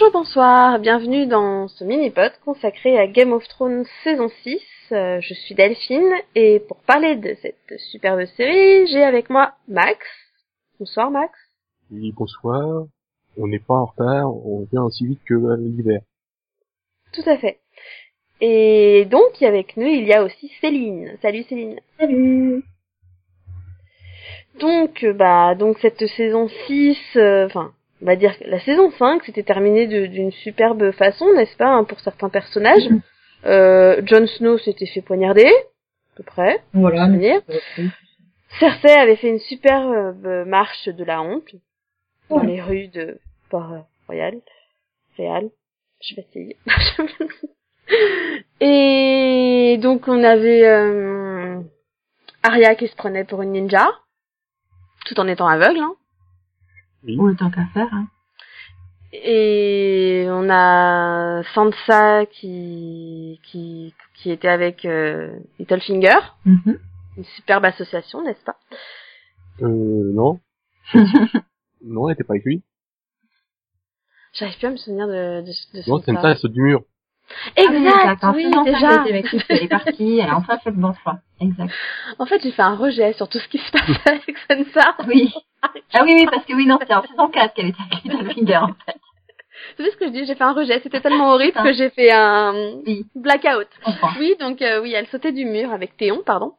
Bonjour, bonsoir, bienvenue dans ce mini-pod consacré à Game of Thrones saison 6. Euh, je suis Delphine et pour parler de cette superbe série, j'ai avec moi Max. Bonsoir Max. Oui, bonsoir. On n'est pas en retard, on vient aussi vite que euh, l'hiver. Tout à fait. Et donc, avec nous, il y a aussi Céline. Salut Céline. Salut. Donc, euh, bah, donc cette saison 6, euh, enfin, on va dire la saison 5 s'était terminée d'une superbe façon, n'est-ce pas, hein, pour certains personnages. Mhm. Euh, Jon Snow s'était fait poignarder, à peu près, Voilà. dire. Cersei avait fait une superbe marche de la honte dans Ouais. les rues de Port-Royal. Réal. Je vais essayer. Et donc on avait euh, Arya qui se prenait pour une ninja, tout en étant aveugle. Hein. Ou le temps qu'à faire. Hein. Et on a Sansa qui qui qui était avec euh, Littlefinger, Mhm. une superbe association, n'est-ce pas? Euh, non. non, elle était pas avec lui. J'arrive plus à me souvenir de de, de Non, Sansa. Sansa, elle saute du mur. Exact, En oui, ça, déjà. elle était avec lui, elle est partie, elle a enfin fait le bon choix. Exact. En fait, j'ai fait un rejet sur tout ce qui se passe avec Sansa. Oui. Ah oui, oui, parce que oui, non, c'était en saison 4 qu'elle était avec Littlefinger, en fait. Vous savez ce que je dis J'ai fait un rejet. C'était tellement horrible Ah. que j'ai fait un Oui. blackout. Oui, donc euh, oui, elle sautait du mur avec Théon, pardon.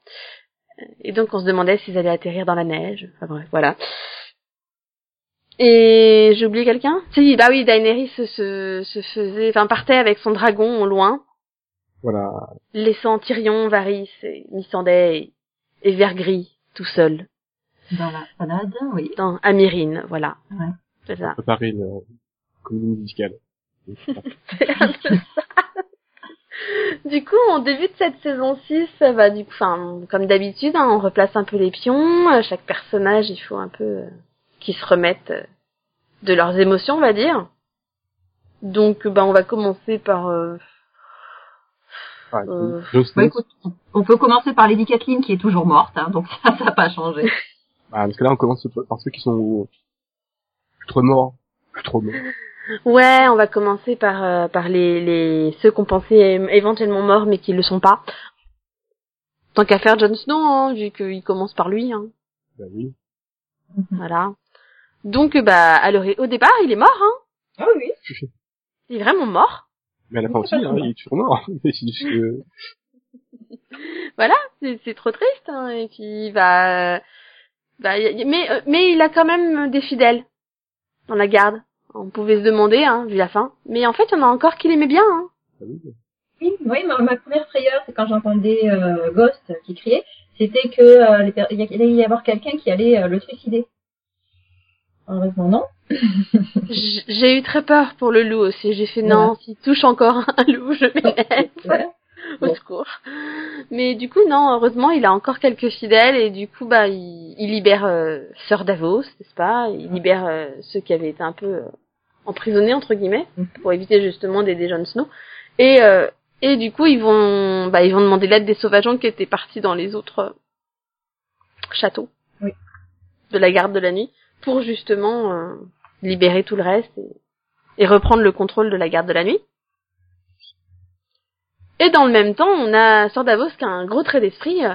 Et donc on se demandait s'ils allaient atterrir dans la neige. Enfin bref, voilà. Et j'ai oublié quelqu'un? Si, bah oui, Daenerys se, se, se faisait, enfin partait avec son dragon au loin, Voilà. laissant Tyrion, Varys, et Missandei et, et Vergris tout seul Dans la salade, oui. dans à Myrine, voilà. Ouais. C'est ça. Préparer le comédie musicale. Du coup, on débute cette saison 6, euh, bah, du coup, enfin, comme d'habitude, hein, on replace un peu les pions. euh, Chaque personnage, il faut un peu euh, qu'ils se remettent euh, de leurs émotions, on va dire. Donc, bah, on va commencer par. euh, Ah, Euh, Bon, Snow. écoute, on peut commencer par Lady Kathleen qui est toujours morte, hein, donc ça, ça n'a pas changé. Ah, parce que là, on commence par ceux qui sont plus trop morts. Plus trop morts. Ouais, on va commencer par euh, par les les ceux qu'on pensait éventuellement morts mais qui le sont pas. Tant qu'à faire Jon Snow, hein, vu qu'il commence par lui. Hein. Bah oui. Voilà. Donc, bah, alors, au départ, il est mort, hein. Ah oui. Il est vraiment mort. Mais à la fin aussi, hein, il est toujours mort. Mais c'est juste que... Voilà, c'est c'est trop triste. Hein. Et puis, bah, bah, y- y- mais euh, mais il a quand même des fidèles dans la garde. On pouvait se demander, hein, vu la fin. Mais en fait, il y en a encore qui l'aimaient bien. Hein. Ah oui. Oui, ma, ma première frayeur, c'est quand j'entendais euh, Ghost qui criait, c'était que euh, les per- il y allait y avoir quelqu'un qui allait euh, le suicider. Heureusement non. J- J'ai eu très peur pour le loup aussi. J'ai fait non, s'il touche encore un loup, je m'énerve. Ouais. Au Bon. secours. Mais du coup, non, heureusement, il a encore quelques fidèles et du coup, bah, il, il libère euh, Sœur Davos, n'est-ce pas? Il libère euh, ceux qui avaient été un peu euh, emprisonnés entre guillemets Mhm. pour éviter justement des, des Jon Snow. Et euh, et du coup, ils vont bah, ils vont demander l'aide des sauvageons qui étaient partis dans les autres euh, châteaux Oui. de la garde de la nuit pour justement euh, libérer tout le reste et, et reprendre le contrôle de la garde de la nuit. Et dans le même temps, on a Sœur Davos qui a un gros trait d'esprit euh,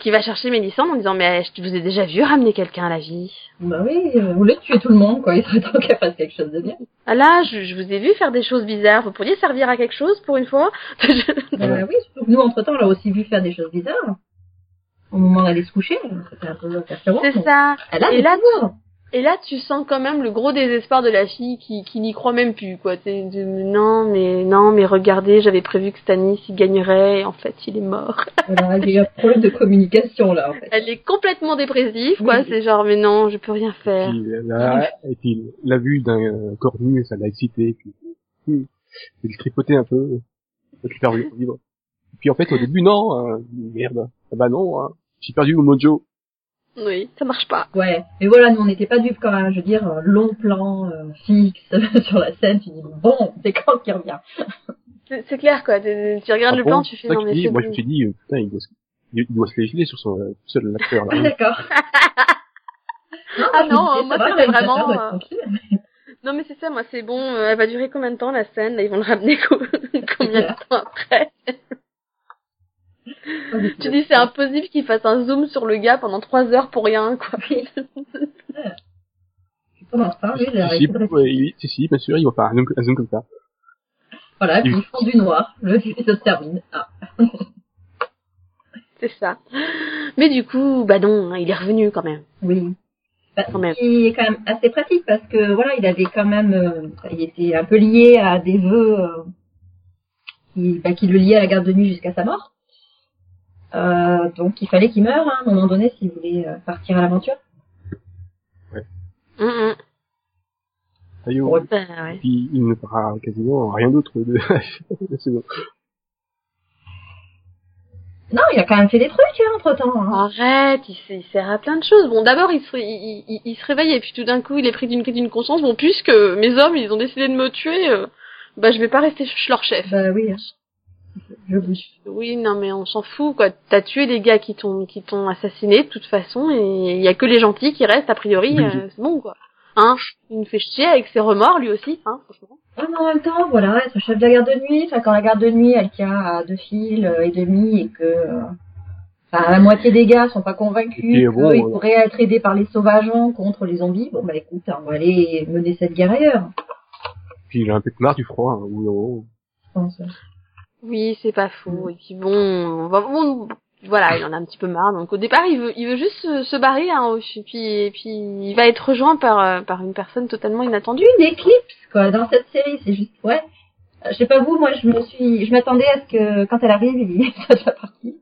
qui va chercher Mélissande en disant mais je vous ai déjà vu ramener quelqu'un à la vie. Bah oui, vous voulez tuer tout le monde, quoi. Il serait temps qu'elle fasse quelque chose de bien. Ah là, je, je vous ai vu faire des choses bizarres. Vous pourriez servir à quelque chose pour une fois? Euh, oui, surtout que nous, entre-temps, on l'a aussi vu faire des choses bizarres. Au moment d'aller se coucher, c'était un peu. C'est ça. Elle a Et des là, pouvoirs. Et là, tu sens quand même le gros désespoir de la fille qui, qui n'y croit même plus, quoi. T'es de, non, mais non, mais regardez, j'avais prévu que Stanis il gagnerait, et en fait, il est mort. Voilà, il y a eu un problème de communication, là, en fait. Elle est complètement dépressive, quoi. Oui. C'est genre, mais non, je peux rien faire. Puis, là, et puis, la vue d'un euh, corps nu, ça l'a excité. Puis, hmm, il le tripotait un peu. Il a perdu vivre. Et puis en fait, au début, non. hein, merde. Ah bah non. Hein, J'ai perdu mon mojo. Oui, ça marche pas. Ouais, mais voilà, nous on n'était pas dupes quand même, je veux dire, euh, long plan euh, fixe sur la scène, tu dis bon, c'est quand qui revient C'est clair, quoi. Tu, tu regardes Ah le bon plan, tu fais, non, mais dis, c'est Moi, je bon. me suis dit, euh, putain, il doit, se, il doit se légiler sur son euh, seul l'acteur Ah là. d'accord. Ah non, disais, moi, c'était vraiment, doit être euh. Non mais c'est ça, moi c'est bon, euh, elle va durer combien de temps la scène? Là, Ils vont le ramener co- combien de temps après? Tu dis c'est impossible qu'il fasse un zoom sur le gars pendant trois heures pour rien, quoi. Pendant ce temps, lui, il a Si, oui, si, si, bien sûr, ils vont faire un zoom, un zoom comme ça. Voilà, puis ils font du noir. Le ça se termine. Ah. c'est ça. Mais du coup, bah non, hein, il est revenu quand même. Oui. Bah, Quand même. qui est quand même assez pratique parce que voilà, il avait quand même, euh, il était un peu lié à des vœux euh, qui, bah, qui le liaient à la garde de nuit jusqu'à sa mort. Euh, donc il fallait qu'il meure hein, à un moment donné s'il voulait euh, partir à l'aventure. Ouais. Ouais. Puis il ne fera quasiment rien d'autre de la saison. Non, il a quand même fait des trucs hein, entre temps. Hein. Arrête, il, sert à plein de choses. Bon, d'abord, il se, il, il- il se réveille et puis tout d'un coup, il est pris d'une d'une conscience. Bon, puisque mes hommes, ils ont décidé de me tuer, euh, bah je vais pas rester leur chef. Bah oui. hein. Je bouge. Oui, non, mais on s'en fout, quoi. T'as tué les gars qui t'ont qui t'ont assassiné de toute façon, et il y a que les gentils qui restent. A priori, Oui. euh, c'est bon, quoi. Hein? Il nous fait chier avec ses remords, lui aussi, hein, franchement. Ah, mais en même temps, voilà, être chef de la garde de nuit, enfin, quand la garde de nuit, elle tient à deux fils euh, et demi et que euh, enfin, la moitié des gars sont pas convaincus bon, qu'ils pourraient être aidés par les sauvageons contre les zombies, bon bah écoute, on va aller mener cette guerre ailleurs, Puis il a un peu de marre du froid, hein, ou non. je pense. Oui, c'est pas faux. Et puis bon, bon, voilà, il en a un petit peu marre. Donc au départ, il veut, il veut juste se, se barrer. Hein, et puis, et puis il va être rejoint par, euh, par une personne totalement inattendue. Une éclipse, quoi, dans cette série, c'est juste, ouais. Euh, Je sais pas vous, moi je me suis, je m'attendais à ce que quand elle arrive, il soit déjà parti.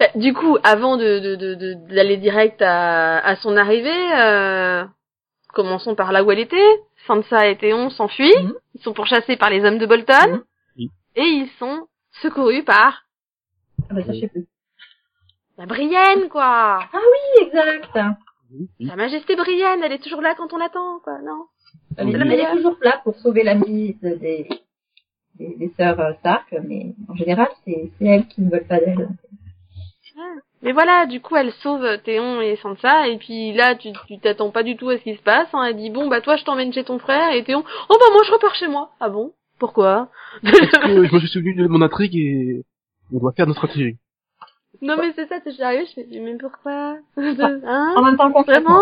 Bah, Du coup, avant de de- de- de- d'aller direct à, à son arrivée, euh, commençons par là où elle était. Sansa et Théon s'enfuient. Mhm. Ils sont pourchassés par les hommes de Bolton. Oui. Et ils sont secourus par Ah bah ça je sais plus. la Brienne, quoi. Oui, exact. Oui, oui. Sa Majesté Brienne, elle est toujours là quand on l'attend, quoi, non? Elle, est- C'est la elle est meilleure. toujours là pour sauver la mise des, des, des sœurs euh, Stark, mais en général, c'est c'est elles qui ne veulent pas d'elle. Mais voilà, du coup, elle sauve Théon et Sansa, et puis là, tu tu t'attends pas du tout à ce qui se passe. Hein. Elle dit bon, bah toi, je t'emmène chez ton frère, et Théon, oh bah moi, je repars chez moi. Ah bon? Pourquoi Parce que je me suis souvenu de mon intrigue et on doit faire notre intrigue. Non mais c'est ça, t'es sérieux Je fais mais pourquoi Hein En même temps, concrètement,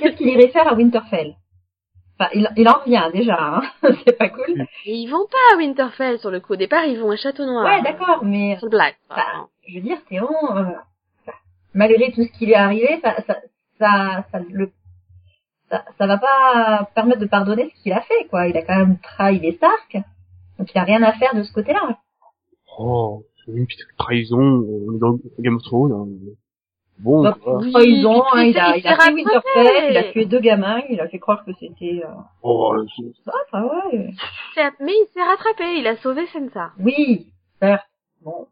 qu'est-ce qu'il irait faire à Winterfell? Enfin, il, il en revient déjà, hein. c'est pas cool. Et ils vont pas à Winterfell sur le coup. Au départ, ils vont à Château Noir. Ouais, d'accord, mais C'est le blague. Bah, je veux dire, Théon, euh, ça- malgré tout ce qui lui est arrivé, ça, ça, ça, ça, le, ça, ça va pas permettre de pardonner ce qu'il a fait, quoi. Il a quand même trahi les Stark, donc il a rien à faire de ce côté-là. Oh, c'est une petite trahison, on est dans Game of Thrones. Hein. Bon, Bah. Oui, Trahison, hein, il a, il il a fait. Winterfell, il a tué deux gamins, il a fait croire que c'était, euh, Oh, c'est- ça, ça, ouais. Mais il s'est rattrapé. Il a sauvé Sansa. Oui, certes, bon.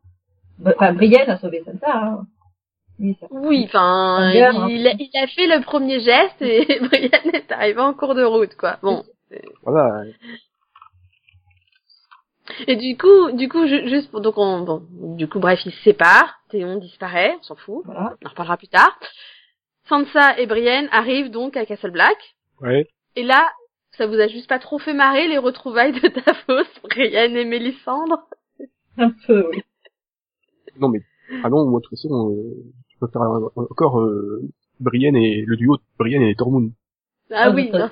Bah, Enfin, Brienne a sauvé Sansa, hein. Oui, ça. Oui, enfin, Guerre, hein. il, a, il a fait le premier geste et Brian est arrivé en cours de route, quoi. Bon. voilà. Et du coup, du coup, ju- juste pour, donc on, bon, du coup, bref, ils se séparent. Théon disparaît, on s'en fout. Voilà. On en reparlera plus tard. Sansa et Brienne arrivent donc à Castle Black. Ouais. Et là, ça vous a juste pas trop fait marrer les retrouvailles de Davos, Brienne et Mélissandre Un peu, oui. Non, mais, ah non, moi, de toute façon, euh, je préfère un- encore, euh, Brienne et, le duo de Brienne et Tormund. Ah oui, ça,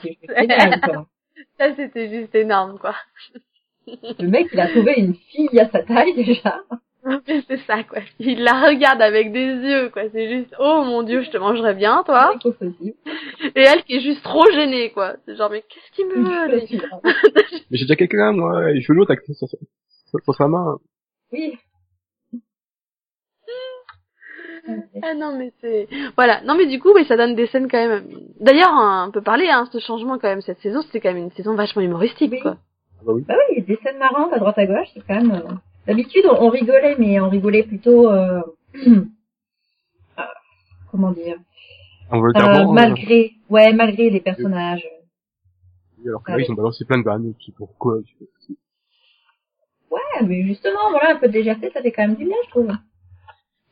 non, ça c'était juste énorme, quoi. Le mec, il a trouvé une fille à sa taille, déjà. Mais c'est ça, quoi. Il la regarde avec des yeux, quoi. C'est juste, oh mon dieu, je te mangerai bien, toi. Et elle qui est juste trop gênée, quoi. C'est genre, mais qu'est-ce qu'il me veut, Mais j'ai déjà quelqu'un, moi, je veux l'autre avec sur, sur, sur sa main. Oui. Ah non, mais c'est... Voilà. Non, mais du coup, oui, ça donne des scènes quand même... D'ailleurs, on peut parler, hein, ce changement quand même, cette saison, c'était quand même une saison vachement humoristique, Oui. quoi. Ah bah oui. Bah oui, il y a des scènes marrantes à droite à gauche, c'est quand même... euh, D'habitude, on, rigolait, mais on rigolait plutôt... Euh... euh, comment dire euh, Involontairement. Malgré... Ouais, malgré les personnages. euh, alors que là, ils ont balancé plein de vannes, pas pourquoi. Ouais, mais justement, voilà, un peu de légèreté, ça fait quand même du bien, je trouve.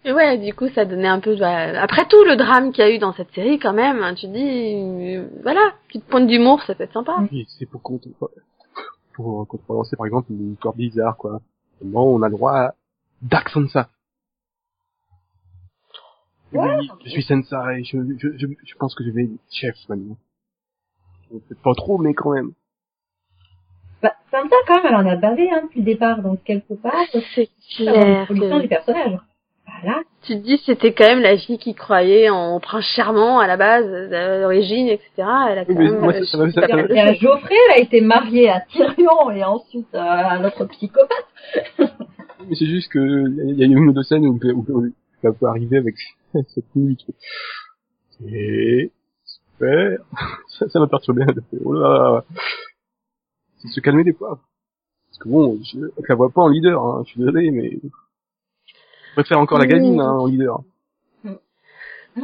Et ouais, du coup, ça donnait un peu. bah, après tout le drame qu'il y a eu dans cette série, quand même, hein, tu dis, euh, voilà, petite pointe d'humour, ça peut être sympa. Oui, c'est pour pour contrebalancer par exemple une histoire bizarre quoi. Maintenant, on a le droit à Dark Sansa. Ouais. Oui, je suis Sansa et je, je, je, je pense que je vais être chef maintenant. Peut-être pas trop, mais quand même. Bah, Sansa, quand même, elle en a bavé, hein, depuis le départ, donc quelque part, C'est évolution que- du personnage. Voilà. Tu te dis, c'était quand même la fille qui croyait en prince charmant à la base, à l'origine, etc. Elle a quand Oui, même. moi, ça- ça ça- ça Et à Geoffrey, elle a été mariée à Tyrion et ensuite euh, à l'autre psychopathe. Mais c'est juste que il y a eu une ou deux scènes où, où, où ça peut arriver avec cette nuit. Et super. Ça, ça m'a perturbé. Oh là, c'est se calmer des fois. Parce que bon, je, je la vois pas en leader. Hein, je suis désolé, mais préfère encore la gamine hein, en leader.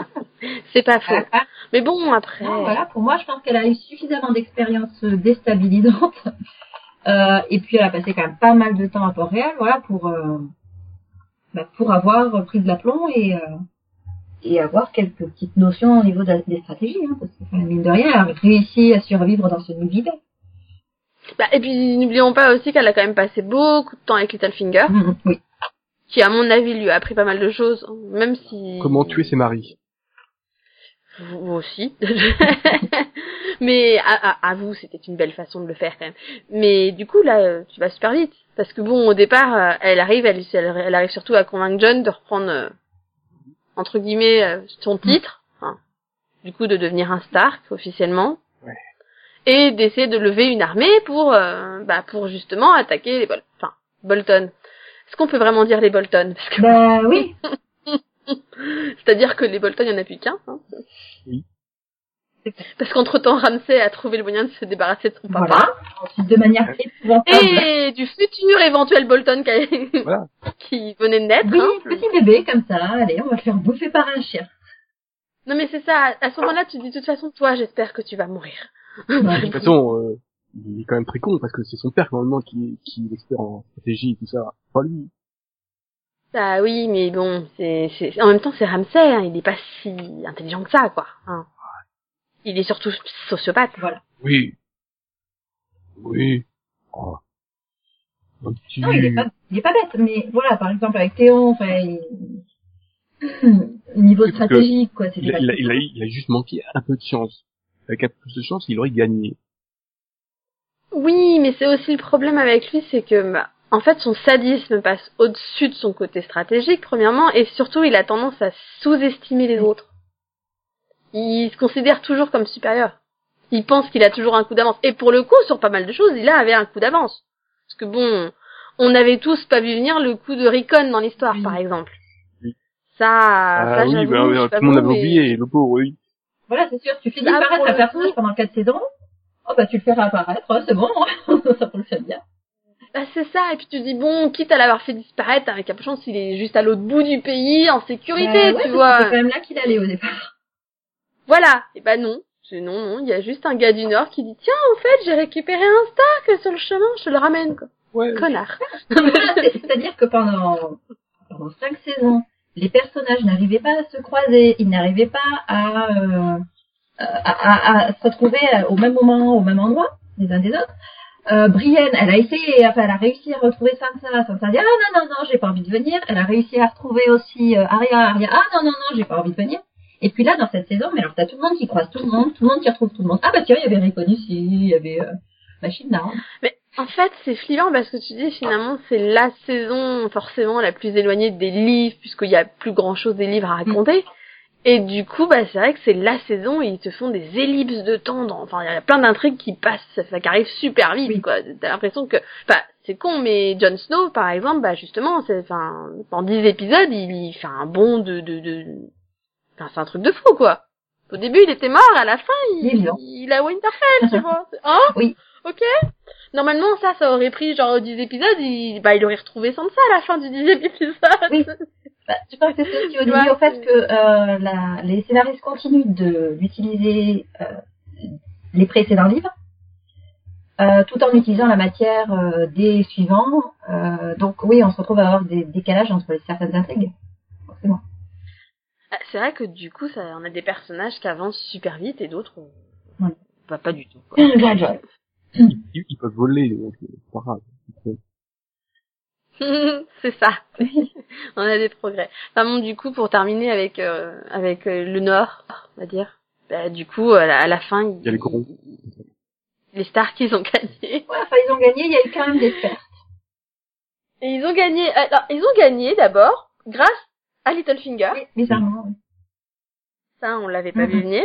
C'est pas faux. Ah, Mais bon, après. non, voilà, pour moi, je pense qu'elle a eu suffisamment d'expériences euh, déstabilisantes. Euh, et puis, elle a passé quand même pas mal de temps à Port-Réal, voilà, pour, euh, bah, pour avoir pris de l'aplomb et, euh, et avoir quelques petites notions au niveau de- des stratégies. Hein, parce que, mine de rien, elle a réussi à survivre dans ce nid Bah, et puis, n'oublions pas aussi qu'elle a quand même passé beaucoup de temps avec Littlefinger, Oui. Qui, à mon avis, lui a appris pas mal de choses, même si. Comment tuer ses maris. Vous aussi. Mais à, à, à vous, c'était une belle façon de le faire quand même. Mais du coup, là, tu vas super vite. Parce que bon, au départ, euh, elle arrive, elle, elle, elle arrive surtout à convaincre John de reprendre, euh, entre guillemets, euh, son titre. hein. du coup, de devenir un Stark, officiellement. Ouais. Et d'essayer de lever une armée pour, euh, bah, pour justement attaquer les Bol enfin, Bolton. Est-ce qu'on peut vraiment dire les Bolton? Parce que Bah oui. c'est-à-dire que les Bolton, il y en a plus qu'un. Hein. Oui. Parce qu'entre-temps, Ramsay a trouvé le moyen de se débarrasser de son papa. Voilà. Ensuite, de manière épouvantable. Et du futur éventuel Bolton qui, Voilà. qui venait de naître. Oui, hein. petit bébé comme ça, allez, on va le faire bouffer par un chien. Non mais c'est ça, à ce moment-là, tu te dis de toute façon, toi, j'espère que tu vas mourir. De toute façon, euh, il est quand même très con parce que c'est son père normalement qui, qui est expert en stratégie et tout ça. Pas lui. Ah oui, mais bon, c'est, c'est, en même temps, c'est Ramsay, hein, il est pas si intelligent que ça, quoi. Hein. Il est surtout sociopathe. Voilà. Oui. Oui. Oh. Non, il est pas, il est pas bête, mais voilà, par exemple avec Théon, enfin, il... niveau stratégique, quoi, il, pas il, a, il, a, il a juste manqué un peu de chance. Avec un peu plus de chance, il aurait gagné. Oui, mais c'est aussi le problème avec lui, c'est que, bah, en fait, son sadisme passe au-dessus de son côté stratégique, premièrement, et surtout, il a tendance à sous-estimer les autres. Il se considère toujours comme supérieur. Il pense qu'il a toujours un coup d'avance. Et pour le coup, sur pas mal de choses, il a avait un coup d'avance. Parce que bon, on n'avait tous pas vu venir le coup de Recon dans l'histoire, Oui. par exemple. Oui. Ça, Ah, ça, oui, bah, tout le monde avait mais- oublié, le pauvre, oui. Voilà, c'est sûr, tu fais disparaître un personnage pendant quatre saisons, oh bah tu le feras apparaître, oh, c'est bon, ça fonctionne bien. Bah c'est ça, et puis tu dis bon, quitte à l'avoir fait disparaître, avec un peu de chance, il est juste à l'autre bout du pays, en sécurité, Bah, ouais, tu vois. C'est quand même là qu'il allait au départ. Voilà. Et bah non. C'est non, non, il y a juste un gars du Nord qui dit tiens, en fait, j'ai récupéré un Stark sur le chemin, je te le ramène, quoi. Ouais. Connard. C'est-à-dire que pendant, pendant cinq saisons, les personnages n'arrivaient pas à se croiser, ils n'arrivaient pas à, euh, à, se retrouver au même moment, au même endroit, les uns des autres. Euh, Brienne, elle a essayé, enfin, elle a réussi à retrouver Sansa. Sansa dit, ah non, non, non, j'ai pas envie de venir. Elle a réussi à retrouver aussi euh, Arya. Arya, ah non, non, non, j'ai pas envie de venir. Et puis là, dans cette saison, mais alors t'as tout le monde qui croise tout le monde, tout le monde qui retrouve tout le monde. Ah bah tiens, il y avait Rickon ici, il y avait euh, Machine d'armes. Mais en fait, c'est flippant parce que tu dis finalement c'est la saison forcément la plus éloignée des livres puisqu'il y a plus grand chose des livres à raconter. Et du coup, bah c'est vrai que c'est la saison où ils te font des ellipses de temps. Dans... Enfin, il y a plein d'intrigues qui passent, ça, qui arrivent super vite, Oui. quoi. T'as l'impression que, enfin, c'est con, mais Jon Snow, par exemple, bah justement, c'est, enfin, en 10 épisodes, il, il fait un bond de, de, de... Enfin, c'est un truc de fou, quoi. Au début, il était mort, à la fin, Il il, a Winterfell, tu vois. Hein Oui. Ok. Normalement, ça, ça aurait pris genre 10 épisodes, il, bah, il aurait retrouvé Sansa à la fin du 10 épisode. Oui. Bah, je pense que c'est aussi au Tu vois, début au fait que euh, la, les scénaristes continuent de d'utiliser euh, les précédents livres, euh, tout en utilisant la matière euh, des suivants. Euh, donc oui, on se retrouve à avoir des décalages entre les certaines intrigues. forcément. Ah, C'est vrai que du coup, ça, on a des personnages qui avancent super vite et d'autres, euh, Ouais. bah, pas du tout. Quoi. Ils, ils peuvent voler, donc c'est pas grave. c'est ça. on a des progrès. Enfin bon, du coup, pour terminer avec euh, avec euh, le Nord, on va dire. Bah, du coup, à la, à la fin, Il y a les corons. les Stark, ils ont gagné. Ouais, enfin, ils ont gagné, il y a eu quand même des pertes. Et ils ont gagné. Alors, ils ont gagné d'abord grâce à Littlefinger. Oui, bizarrement. oui. Ça, on l'avait pas vu Mhm. venir.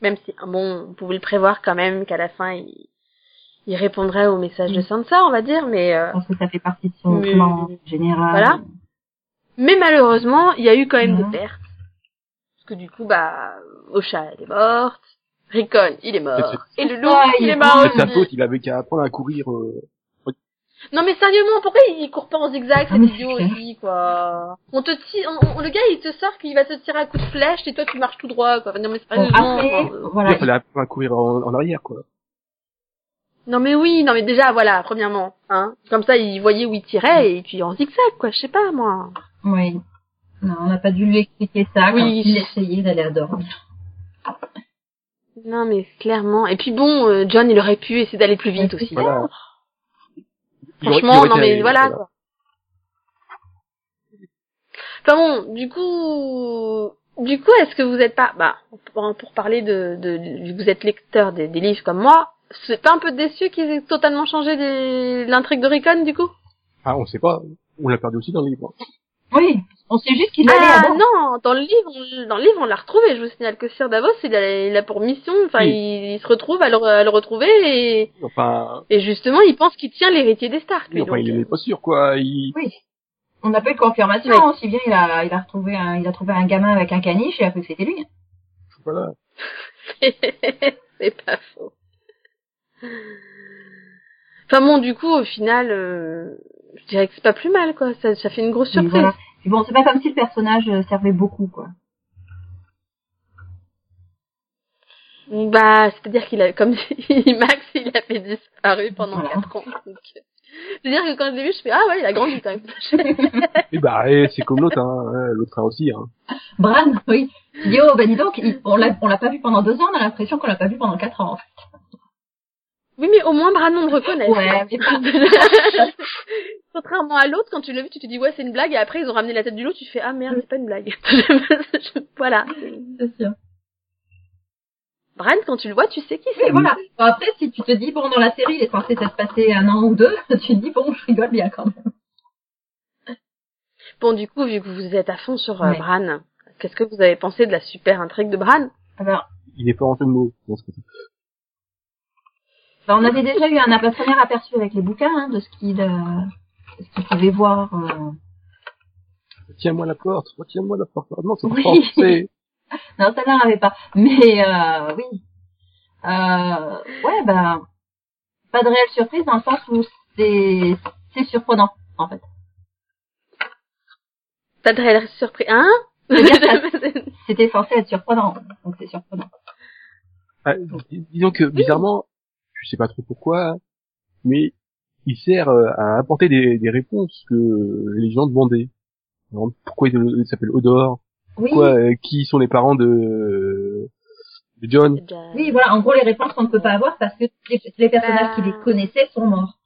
Même si, bon, on pouvait le prévoir quand même qu'à la fin, il, il répondrait au message de Mhm. Sansa, on va dire, mais euh, Je pense que ça fait partie de son Mais- plan général. Voilà. mais malheureusement, il y a eu quand même des pertes. Parce que du coup, bah, Osha, elle est morte. Rickon, il est mort. Et le loup, Ah, il il est mort. C'est sa faute, il avait qu'à apprendre à courir. Euh... Non mais sérieusement, pourquoi il court pas en zigzag, Ah, cet idiot aussi, quoi? On te tire, on- on- le gars il te sort qu'il va te tirer un coup de flèche et toi tu marches tout droit, quoi. Non mais Bon, sérieusement. après, euh, voilà. Il fallait apprendre à courir en, en arrière, quoi. Non mais oui, non mais déjà voilà, premièrement, hein. Comme ça il voyait où il tirait et puis en zigzag, quoi. Je sais pas moi. Oui. Non, on n'a pas dû lui expliquer ça Oui. quand il essayait d'aller à dormir. Non mais clairement. Et puis bon, euh, John il aurait pu essayer d'aller plus vite aussi. Voilà. Franchement, non mais voilà quoi. Enfin bon, du coup, du coup, est-ce que vous êtes pas, bah, pour, parler de, de, vu que vous êtes lecteur des, des livres comme moi, c'est pas un peu déçu qu'ils aient totalement changé l'intrigue de Rickon du coup? Ah, on sait pas. On l'a perdu aussi dans le livre. Oui, on sait juste qu'il allait Ah non, dans le livre, on, dans le livre on l'a retrouvé. Je vous signale que Sir Davos, il a, il a pour mission, enfin, Oui. il, il se retrouve à le, à le retrouver et, Enfin, et justement, il pense qu'il tient l'héritier des Stark. lui, enfin donc, il euh, est pas sûr, quoi. Il... Oui. On n'a pas eu de confirmation, Oui. aussi bien il a, il a retrouvé un, il a trouvé un gamin avec un caniche et il a cru que c'était lui. Voilà. c'est pas faux. Enfin bon, du coup, au final, euh, je dirais que c'est pas plus mal, quoi. Ça, ça fait une grosse surprise. voilà. Bon, c'est pas comme si le personnage euh, servait beaucoup, quoi. Bah, c'est-à-dire qu'il a, comme dit Max, il a fait disparu pendant Voilà. quatre ans. Donc, euh, C'est-à-dire que quand je l'ai vu, je fais, ah ouais, il a grandi quand même. Et bah, eh, c'est comme l'autre, hein. Ouais, L'autre a aussi, hein. Bran, oui. Dit, oh, bah dis donc, il- on l'a, on l'a pas vu pendant deux ans, on a l'impression qu'on l'a pas vu pendant quatre ans. en fait. Oui, mais au moins Branon me reconnaît. Ouais, mais pas- Contrairement à l'autre, quand tu l'as vu, tu te dis, ouais, c'est une blague, et après, ils ont ramené la tête du loup, tu fais, ah merde, c'est pas une blague. voilà. C'est sûr. Bran, quand tu le vois, tu sais qui c'est. Et voilà. Bon, après, si tu te dis, bon, dans la série, il est censé se passer un an ou deux, tu te dis, bon, je rigole bien quand même. Bon, du coup, vu que vous êtes à fond sur euh, Ouais. Bran, qu'est-ce que vous avez pensé de la super intrigue de Bran? Alors, Il est pas en jeu de mots. Bah, on avait déjà eu un, un premier aperçu avec les bouquins, hein, de ce qu'il, euh, qu'il pouvait voir, euh, Tiens-moi la porte, retiens-moi la porte. Ah non, c'est Oui. pas forcé. Non, ça n'en avait pas. Mais euh, oui. Euh, ouais, bah, pas de réelle surprise dans le sens où c'est c'est surprenant, en fait. Pas de réelle surprise. Hein? C'était censé être surprenant, donc c'est surprenant. Ah, dis- disons que, bizarrement, je sais pas trop pourquoi, mais il sert euh, à apporter des, des réponses que les gens demandaient. Pourquoi il, s'appelle Odor? Oui, Pourquoi, euh, Qui sont les parents de, de John? Oui, voilà. En gros, les réponses qu'on ne peut pas avoir parce que les, les personnages Bah. qui les connaissaient sont morts.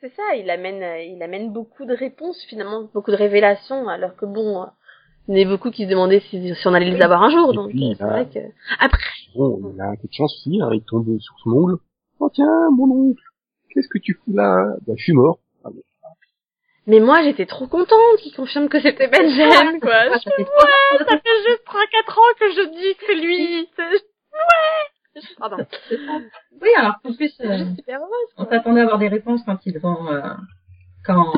C'est ça, il amène, euh, il amène beaucoup de réponses finalement, beaucoup de révélations, alors que bon, euh, il y en avait beaucoup qui se demandaient si, si on allait les avoir un jour, Et donc puis, c'est bah, vrai que. Après, Bon, il a un peu de chance aussi, hein, il tombe sur son ongle. Oh tiens, mon oncle, qu'est-ce que tu fous là? Bah, je suis mort. Ah, bon. mais moi j'étais trop contente qu'il confirme que c'était Benjen, quoi. Ouais, ça fait trois Ça fait juste 3-4 ans que je dis que c'est lui. C'est- Ouais. Pardon. Oui, alors en plus, Je euh, super heureuse. on s'attendait à avoir des réponses quand ils vont, euh, quand,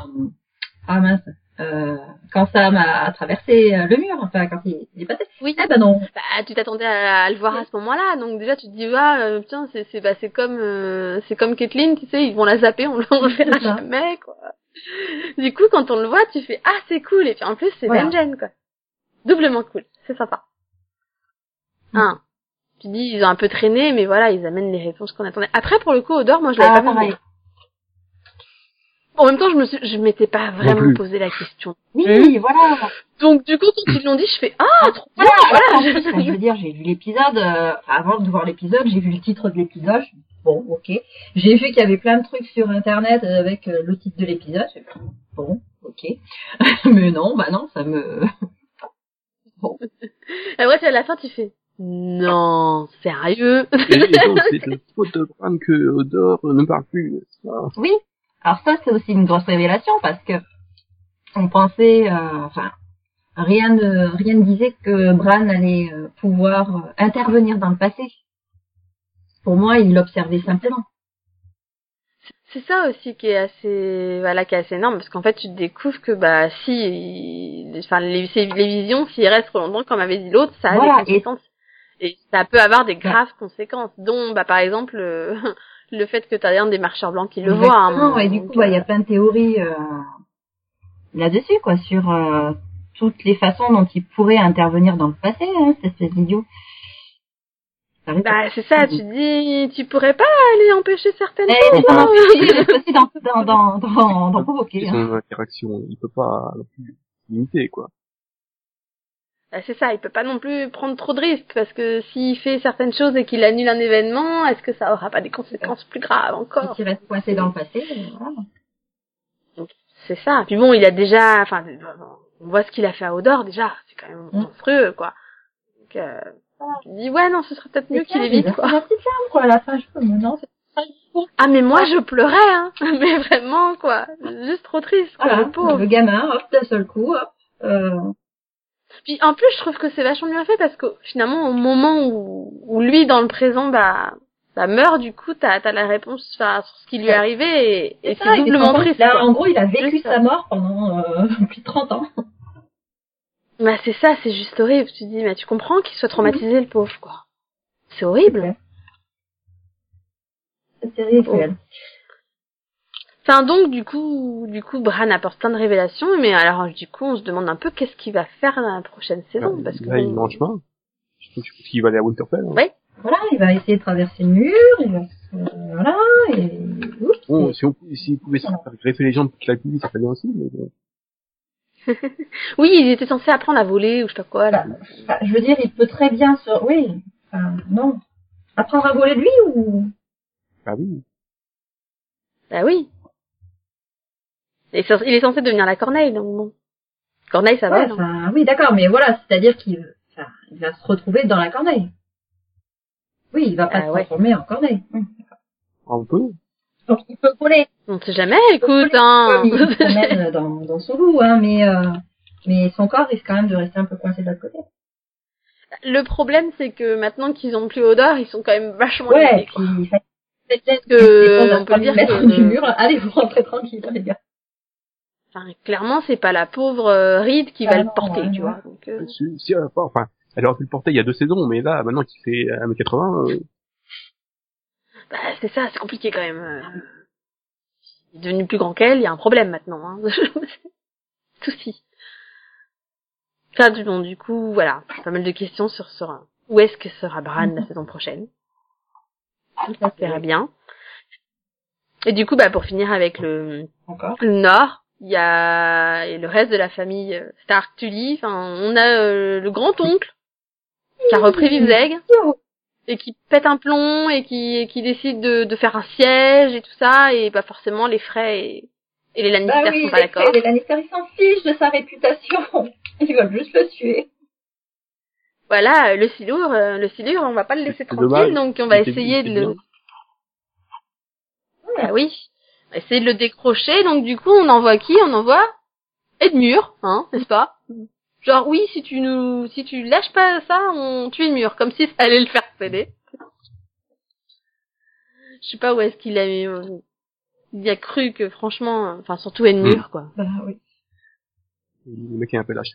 ah mince, euh, quand Sam a, traversé euh, le mur, enfin quand il, il est passé. Oui. Eh ben non. Bah, tu t'attendais à, à le voir à ce moment-là, donc déjà tu te dis ah euh, putain c'est c'est bah c'est comme euh, c'est comme Kathleen, tu sais ils vont la zapper, on, le- on le verra jamais quoi. Du coup quand on le voit tu fais ah c'est cool et puis en plus c'est Voilà. Benjen quoi. Doublement cool, c'est sympa. Hein. Tu dis ils ont un peu traîné mais voilà ils amènent les réponses qu'on attendait. Après pour le coup Odor moi je l'avais Ah, pas pareil. En même temps, je me suis, je m'étais pas vraiment posé la question. Oui, voilà. Donc du coup, quand ils l'ont dit, je fais ah trop bien, Voilà, voilà. en plus, enfin, je veux dire, j'ai vu l'épisode, euh, avant de voir l'épisode, j'ai vu le titre de l'épisode. je Bon, ok. J'ai vu qu'il y avait plein de trucs sur internet avec euh, le titre de l'épisode. Bon, ok. Mais non, bah non, ça me. Après, à la fin, tu fais non, sérieux? Et, et donc, c'est de faute de que Odor ne parle plus. n'est-ce pas? Oui. Alors ça, c'est aussi une grosse révélation parce que on pensait, euh, enfin, rien ne rien ne disait que Bran allait euh, pouvoir euh, intervenir dans le passé. Pour moi, il observait simplement. C'est ça aussi qui est assez, voilà, qui est assez énorme, parce qu'en fait, tu découvres que, bah, si, il- enfin, les visions, s'ils restent trop longtemps, comme avait dit l'autre, ça a Voilà, des conséquences. Et... ça peut avoir des graves conséquences, dont, bah, par exemple, euh, le fait que t'as un des marcheurs blancs qui le voit. à un Exactement, moment. et du coup, bah, il y a plein de théories euh, là-dessus, quoi, sur euh, toutes les façons dont il pourrait intervenir dans le passé, hein, cette espèce d'idiot. Bah, c'est ça, tu dis, tu pourrais pas aller empêcher certaines choses. il est hein. aussi dans, dans, dans, dans, provoquer. C'est Hein. son interaction. Il peut pas non plus limiter, quoi. Bah, c'est ça, il peut pas non plus prendre trop de risques, parce que s'il fait certaines choses et qu'il annule un événement, est-ce que ça aura pas des conséquences plus graves encore? S'il reste coincé dans le passé, voilà. C'est ça. Puis bon, il a déjà, enfin, on voit ce qu'il a fait à Odor déjà, c'est quand même Mm. monstrueux, quoi. Donc, euh, je dis ouais, non, ce serait peut-être mieux qu'il évite, quoi. La petite femme, quoi, à la fin, je peux, mais non, c'est pas Ah, mais moi, je pleurais, hein. Mais vraiment, quoi. Juste trop triste, quoi, Voilà, le pauvre. le gamin, hop, d'un seul coup, hop, euh, Puis en plus, je trouve que c'est vachement bien fait parce que finalement, au moment où, où lui, dans le présent, bah, bah meurt, du coup, t'as as la réponse sur ce qui lui est arrivé et, et ça, c'est il doublement triste. En gros, il a vécu Juste sa mort pendant euh, plus de 30 ans. Bah c'est ça, c'est juste horrible. Tu te dis, mais tu comprends qu'il soit traumatisé, le pauvre, quoi. C'est horrible. Cette série est cruelle. Enfin donc du coup, du coup, Bran apporte plein de révélations, mais alors du coup, on se demande un peu qu'est-ce qu'il va faire dans la prochaine saison, Là, parce que là, il mange chemin. Je pense qu'il va aller à Winterfell. hein. Ouais. Voilà, il va essayer de traverser le mur, il va se... Voilà, et... Oups, Bon, si on, s'il pouvait se faire greffer les jambes toute la nuit, ça ferait bien aussi, mais bon. oui, il était censé apprendre à voler ou je sais pas quoi. Là. Bah, je veux dire, il peut très bien se... Oui, enfin, non. Apprendre à voler lui ou... Ah oui. Bah oui. Il est censé devenir la Corneille, donc bon. Corneille, ça va. Ouais, enfin, oui, d'accord, mais voilà, c'est-à-dire qu'il enfin, il va se retrouver dans la corneille. Oui, il va pas Ah se ouais. transformer en corneille. On peut. Donc il peut voler. On sait jamais, écoute, hein. Oui, il se promène dans, dans son loup, hein, mais, euh, mais son corps risque quand même de rester un peu coincé de l'autre côté. Le problème, c'est que maintenant qu'ils ont plus odeur, ils sont quand même vachement Ouais, faites que on peut dire mettre que- du mur, allez vous rentrez tranquille, les gars. Enfin, clairement, c'est pas la pauvre euh, Reed qui va Ah le porter, ouais, tu vois. Donc, euh, Si, si, euh, enfin, elle aurait pu le porter il y a deux saisons, mais là, maintenant qu'il fait 1m80, euh, bah, c'est ça, c'est compliqué quand même. euh. Il est devenu plus grand qu'elle, il y a un problème maintenant. Hein. Souci. Enfin, du, bon, du coup, voilà, pas mal de questions sur, sur où est-ce que sera Bran la saison prochaine. On verra bien. Et du coup, bah, pour finir avec le, Encore. le Nord, il y a et le reste de la famille euh, Stark Tully. Enfin, on a euh, le grand oncle qui a repris Vivzeg et qui pète un plomb et qui, et qui décide de, de faire un siège et tout ça et pas forcément les frais et, et les Lannister Bah oui, sont pas d'accord. les Lannister, ils s'en fichent de sa réputation. Ils veulent juste le tuer. Voilà, le silure, euh, le silure, on va pas le laisser tranquille, dommage. donc on va essayer de le. Ah oui, essayer de le décrocher. Donc du coup, on envoie qui? On envoie Edmure, hein, n'est-ce pas? Genre oui, si tu nous, si tu lâches pas ça, on tue Edmure, comme si ça allait le faire céder. Je sais pas où est-ce qu'il a, euh, il a cru que franchement, enfin surtout Edmure quoi. Bah oui. le mec est un peu lâche.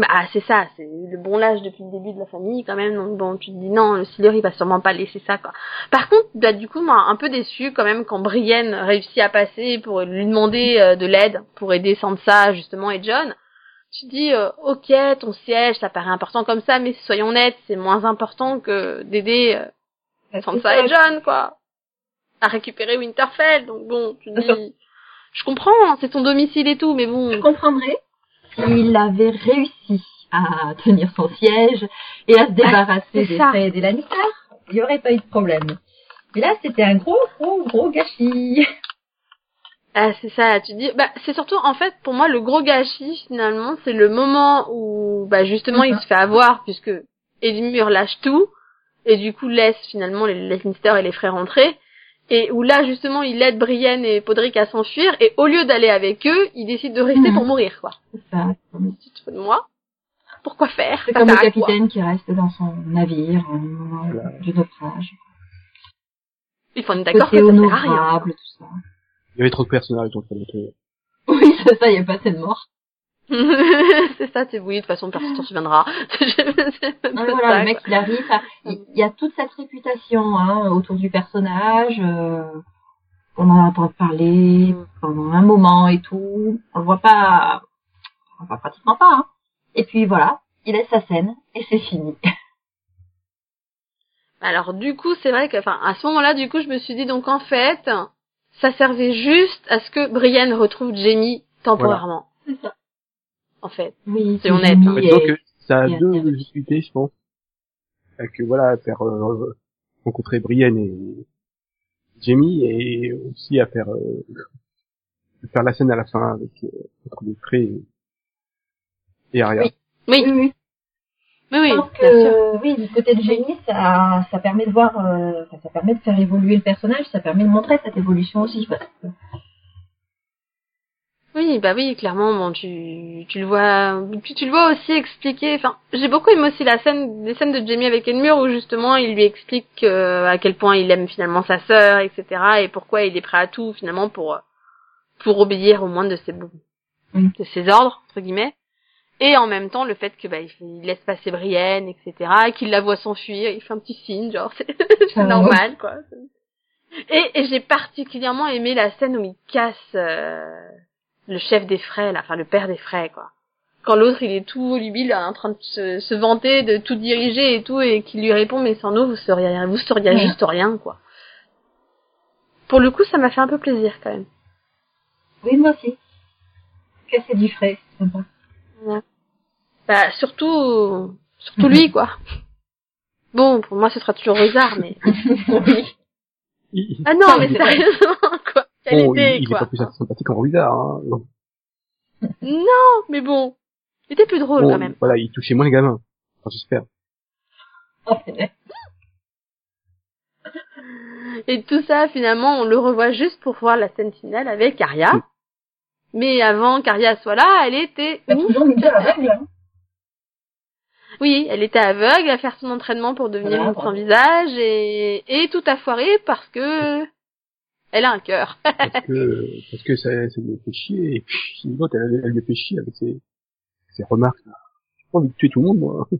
Bah c'est ça, c'est le bon lâche depuis le début de la famille quand même. Donc bon, tu te dis non, le Silure il va sûrement pas laisser ça quoi. Par contre, bah du coup moi un peu déçu quand même quand Brienne réussit à passer pour lui demander euh, de l'aide pour aider Sansa justement et John. Tu te dis euh, ok ton siège ça paraît important comme ça, mais soyons honnêtes c'est moins important que d'aider euh, Bah, Sansa ça. et John quoi. à récupérer Winterfell. Donc bon, tu dis, je comprends, c'est ton domicile et tout, mais Je bon. comprendrais s'il avait réussi à tenir son siège et à se débarrasser c'est des ça. frais et des Lannister. Il n'y aurait pas eu de problème. Mais là, c'était un gros, gros, gros gâchis. Ah, c'est ça, tu dis, bah, c'est surtout, en fait, pour moi, le gros gâchis, finalement, c'est le moment où, bah, justement, il se fait avoir, puisque Edmure lâche tout, et du coup, laisse, finalement, les Lannister et les frères rentrer, et où là, justement, il aide Brienne et Podrick à s'enfuir, et au lieu d'aller avec eux, il décide de rester Mhm. pour mourir, quoi. C'est ça. Tu te fous de moi? Pourquoi faire? C'est comme le capitaine qui reste dans son navire au moment Voilà. du naufrage. Il faut être d'accord que Côté ça sert à rien. honorable, tout ça. Il y avait trop de personnages, donc ça m'a fait- Oui, c'est ça, il n'y a pas assez de morts. c'est ça, c'est oui, de toute façon, personne s'en souviendra. C'est Ah, voilà, le mec, il arrive, il y a toute cette réputation hein, autour du personnage. Euh, on en entend parler Mm. pendant un moment et tout. On le voit pas, on le voit pratiquement pas. Hein. Et puis voilà, il laisse sa scène et c'est fini. Alors du coup, c'est vrai que, enfin, à ce moment-là, du coup, je me suis dit donc en fait, ça servait juste à ce que Brienne retrouve Jamie temporairement. C'est ça. En fait. Oui, C'est honnête, hein. Et- que ça a et deux utilités, je pense. Euh, Que voilà, faire euh, rencontrer Brienne et Jamie et aussi à faire euh, faire la scène à la fin avec euh, entre les traits et, et Arya. Oui. Oui, Oui, oui. oui, oui, Je pense que, oui, du côté de Jamie, ça, ça permet de voir, euh, ça permet de faire évoluer le personnage, ça permet de montrer cette évolution aussi. Parce que, Oui, bah oui, clairement, bon, tu, tu le vois, puis tu le vois aussi expliquer, enfin, j'ai beaucoup aimé aussi la scène, les scènes de Jamie avec Edmure où justement il lui explique euh, à quel point il aime finalement sa sœur, etc., et pourquoi il est prêt à tout finalement pour, pour obéir au moins de ses, Mm. de ses ordres, entre guillemets. Et en même temps, le fait que, bah, il, laisse passer Brienne, etc., qu'il la voit s'enfuir, il fait un petit signe, genre, c'est c'est Ah, normal, quoi. Et, et j'ai particulièrement aimé la scène où il casse, euh, le chef des frais, là, enfin le père des frais, quoi. Quand l'autre il est tout volubile, en train de se, se vanter, de tout diriger et tout, et qu'il lui répond mais sans nous vous seriez, vous seriez Ouais. juste rien, quoi. Pour le coup, ça m'a fait un peu plaisir quand même. oui, moi aussi. Casser du frais, c'est sympa. Bah surtout, surtout lui, quoi. Bon, pour moi ce sera toujours Rosard, mais oui. Ah non, mais sérieusement, quoi. Quelle bon, il, est pas plus sympathique qu'en Wizard. Hein. Non. Non, mais bon, il était plus drôle Bon, quand même. voilà, il touchait moins les gamins. Enfin, j'espère. Oh. Et tout ça, finalement, on le revoit juste pour voir la scène finale avec Arya. Oui. Mais avant qu'Arya soit là, elle était toujours aveugle, hein. Oui, elle était aveugle à faire son entraînement pour devenir Voilà, une sans visage et, et tout a foiré parce que elle a un cœur. Parce que, parce que ça, ça lui fait chier. Et puis, l'autre, elle, elle lui fait chier avec ses, ses remarques. J'ai pas envie de tuer tout le monde, moi.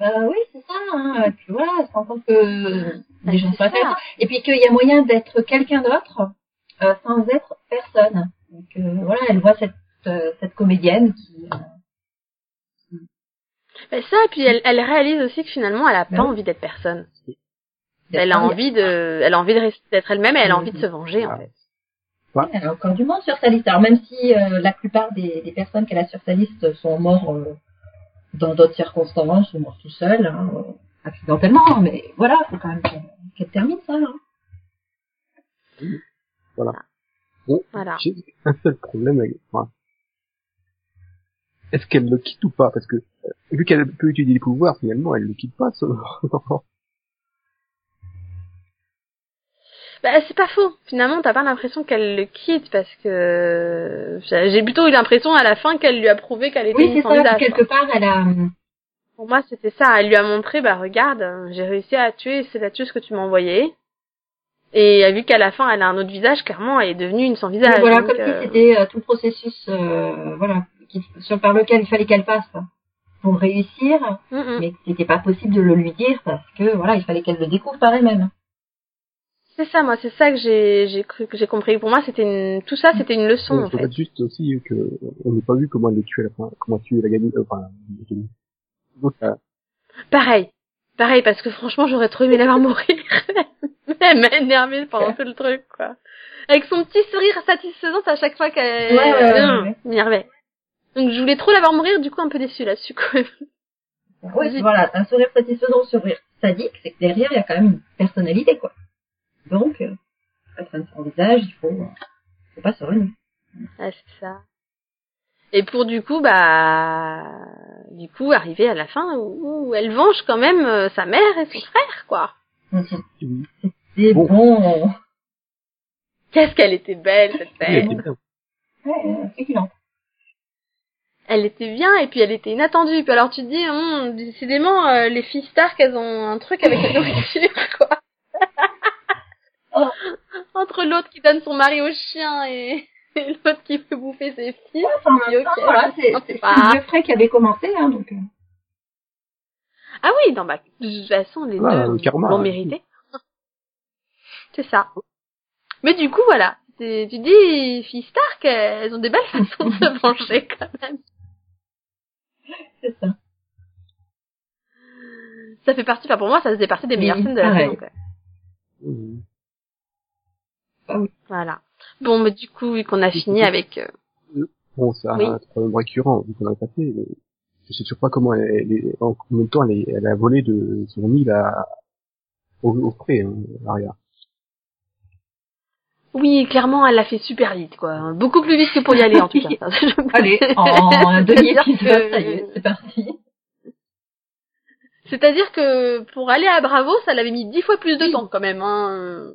Bah oui, c'est ça. Hein. Et puis voilà, elle se rend compte que les gens sont intéressants. Et puis qu'il y a moyen d'être quelqu'un d'autre euh, sans être personne. Donc euh, voilà, elle voit cette, euh, cette comédienne qui... euh, Mais ça, et puis elle, elle réalise aussi que finalement, elle a pas oui. envie d'être personne. Elle a envie de, elle a envie de rester- d'être elle-même et elle a envie de se venger, en fait. Oui, Elle a encore du monde sur sa liste. Alors même si euh, la plupart des, des personnes qu'elle a sur sa liste sont morts euh, dans d'autres circonstances ou morts tout seuls, hein, euh, accidentellement, mais voilà, faut quand même qu'elle qu'elle termine ça. Hein. Bon, Voilà. j'ai un seul problème avec moi. Est-ce qu'elle le quitte ou pas? Parce que, euh, vu qu'elle peut utiliser les pouvoirs, finalement, elle le quitte pas, ce... Bah, c'est pas faux. Finalement, t'as pas l'impression qu'elle le quitte parce que j'ai plutôt eu l'impression à la fin qu'elle lui a prouvé qu'elle était Oui, une c'est ça. Quelque part, elle a... Pour moi, c'était ça. Elle lui a montré, bah regarde, euh, j'ai réussi à tuer, c'est la tueuse que tu m'as envoyée. Et vu qu'à la fin, elle a un autre visage, clairement, elle est devenue une sans visage. voilà, donc, comme euh, si c'était euh, tout le processus, euh, voilà, qui, sur par lequel il fallait qu'elle passe pour réussir, mm, mm. mais c'était pas possible de le lui dire parce que voilà, il fallait qu'elle le découvre par elle-même. C'est ça, moi, c'est ça que j'ai j'ai cru que j'ai compris. Pour moi, c'était une tout ça, c'était une leçon en Il faut fait. juste aussi que on n'ait pas vu comment elle le tue à la fin, comment tuer la gamine, euh, enfin, la gamine. Donc, euh, Pareil, pareil, parce que franchement, j'aurais trop aimé la voir mourir. Elle m'a énervée pendant tout le truc, quoi. Avec son petit sourire satisfaisant à chaque fois qu'elle Ouais, ouais, ouais, ouais. m'énervait. Donc je voulais trop la voir mourir, du coup un peu déçue là-dessus, quoi. Oui, Vas-y. voilà, un sourire satisfaisant, sourire sadique, c'est que derrière, il y a quand même une personnalité, quoi. Donc, euh, à fin de son visage, il faut, euh, faut pas se renier. Ah, c'est ça. Et pour du coup, bah, du coup, arriver à la fin où, où elle venge quand même euh, sa mère et son frère, quoi. C'est Bon. bon. Qu'est-ce qu'elle était belle, cette Elle scène. était. Ouais, euh. Elle était bien et puis elle était inattendue. Puis alors tu te dis, hum, décidément, euh, les filles Stark, elles ont un truc avec la nourriture, quoi. Oh. Entre l'autre qui donne son mari au chien et, et l'autre qui fait bouffer ses filles. Enfin, dis, ok, voilà, c'est pas- Geoffrey qui avait commencé, hein, donc. euh, Ah oui, non, bah, de toute façon, les Ah, deux le karma, l'ont hein. mérité. C'est ça. Mais du coup, voilà. C'est- Tu dis, filles Stark, elles ont des belles façons de se venger, quand même. C'est ça. Ça fait partie, enfin, pour moi, ça faisait partie des meilleures Oui, scènes de la pareil. Mhm. Voilà. Bon, mais du coup, vu qu'on a fini avec... euh, Bon, c'est un Oui. problème récurrent, vu qu'on a passé, mais je sais toujours pas comment elle, elle est- en combien de temps elle, est- elle a volé de son île à, au, au pré, hein, Aria. Oui, clairement, elle l'a fait super vite, quoi. Beaucoup plus vite que pour y aller, en tout cas. Allez, en un C'est-à-dire demi-épisode, que- ça y est, c'est parti. C'est-à-dire que pour aller à Bravo, ça l'avait mis dix fois plus de temps, quand même. Hein.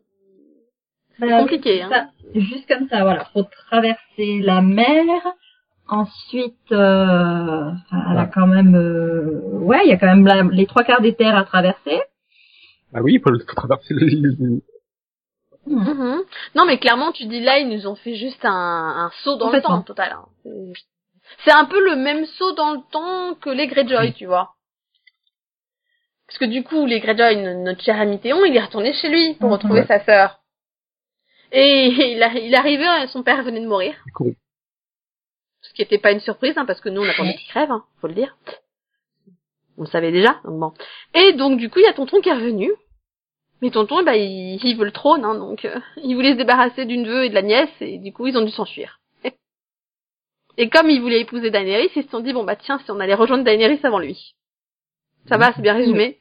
C'est Bah, compliqué, hein. ça, juste comme ça, voilà. Faut traverser la mer. Ensuite, euh, elle a quand même, euh, ouais, il y a quand même la- les trois quarts des terres à traverser. Ah oui, il faut, faut traverser le, Mhm. Non, mais clairement, tu dis là, ils nous ont fait juste un, un saut dans le temps, total. hein. C'est- un peu le même saut dans le temps que les Greyjoy, tu vois. Parce que du coup, les Greyjoy, no- notre cher ami Théon, il est retourné chez lui pour Mhm. retrouver Ouais. sa sœur. Et il, a, il arrivait, son père venait de mourir. con. Ce qui n'était pas une surprise, hein, parce que nous, on attendait qu'il crève, hein, faut le dire. On le savait déjà, donc bon. Et donc, du coup, il y a Tonton qui est revenu. Mais Tonton, bah, il, il veut le trône, hein, donc euh, il voulait se débarrasser d'une veuve et de la nièce, et du coup, ils ont dû s'enfuir. Et comme il voulait épouser Daenerys, ils se sont dit, bon, bah tiens, si on allait rejoindre Daenerys avant lui. Ça va, c'est bien résumé.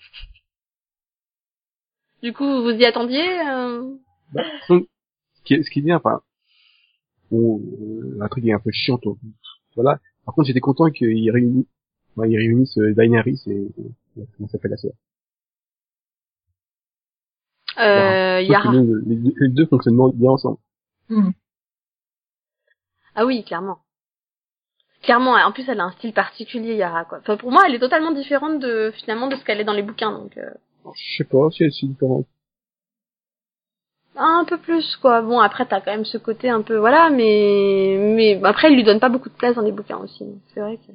Du coup, vous y attendiez euh? Bah, qui est, ce qui est bien, enfin, bon, euh, un truc qui est un peu chiant, voilà. Par contre, j'étais content qu'ils réunissent, enfin, ils réunissent euh, Daenerys et, et comment s'appelle la sœur? euh, Yara. les, les deux- les deux fonctionnent bien ensemble. Ah oui, clairement. Clairement, en plus, elle a un style particulier, Yara, quoi. Enfin, pour moi, elle est totalement différente de, finalement, de ce qu'elle est dans les bouquins, donc, euh, Je sais pas, c'est c'est différent. Un peu plus, quoi. Bon, après, t'as quand même ce côté un peu, voilà, mais, mais, après, elle lui donne pas beaucoup de place dans les bouquins aussi. C'est vrai que...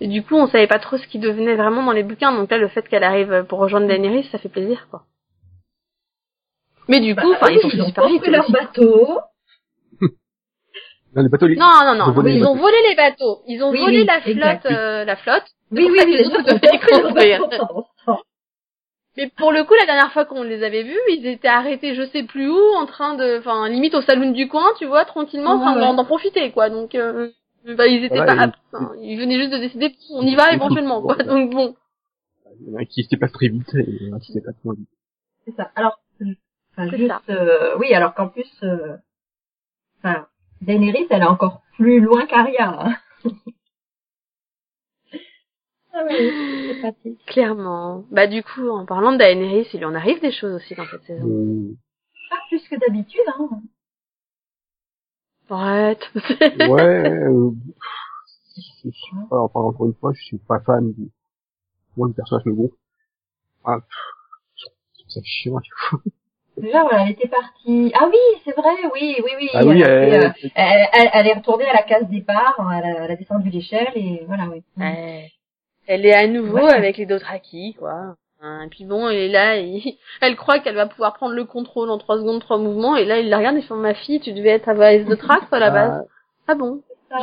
Et du coup, on savait pas trop ce qui devenait vraiment dans les bouquins, donc là, le fait qu'elle arrive pour rejoindre Daenerys, ça fait plaisir, quoi. Mais du coup, enfin, Bah, ils ils ont construit leur aussi. bateau. Non, les bateaux, les- Non, non, non, Ils ont volé ils les ont volé les bateaux. Ils ont Oui, volé oui, la flotte, euh, la flotte. Oui, oui, oui, les les autres autres Mais pour le coup, la dernière fois qu'on les avait vus, ils étaient arrêtés je sais plus où, en train de, enfin, limite au saloon du coin, tu vois, tranquillement, en train Ouais, d'en- ouais. d'en profiter, quoi. Donc, euh, bah, ils étaient Voilà, pas, enfin, ils venaient juste de décider, on y va éventuellement, quoi. Donc bon. il y en a qui se déplace très vite et un qui se déplace moins vite. C'est ça. Alors, enfin, juste, ça. euh, oui, alors qu'en plus, euh, enfin, Daenerys, elle est encore plus loin qu'Arya. hein. Ah oui, pratique. Clairement. Bah, du coup, en parlant de Daenerys, il lui en arrive des choses aussi dans cette saison. Euh, Pas plus que d'habitude, hein. Arrête. ouais, euh, sais pas, enfin, encore une fois, je suis pas fan du, moi, le personnage me gonfle. Ah, ça chiant. Déjà, voilà, elle était partie. Ah oui, c'est vrai, oui, oui, oui. Ah oui, elle, a elle, fait, euh, elle, elle- elle est retournée à la case départ, elle a, elle a descendu l'échelle et voilà, oui. Ouais. Elle est à nouveau Ouais. avec les Dothraki, quoi. Hein, Et puis bon, elle est là, et elle croit qu'elle va pouvoir prendre le contrôle en trois secondes, trois mouvements, et là, il la regarde et fait, ma fille, tu devais être à base de trac, toi, à la base. Ah bon?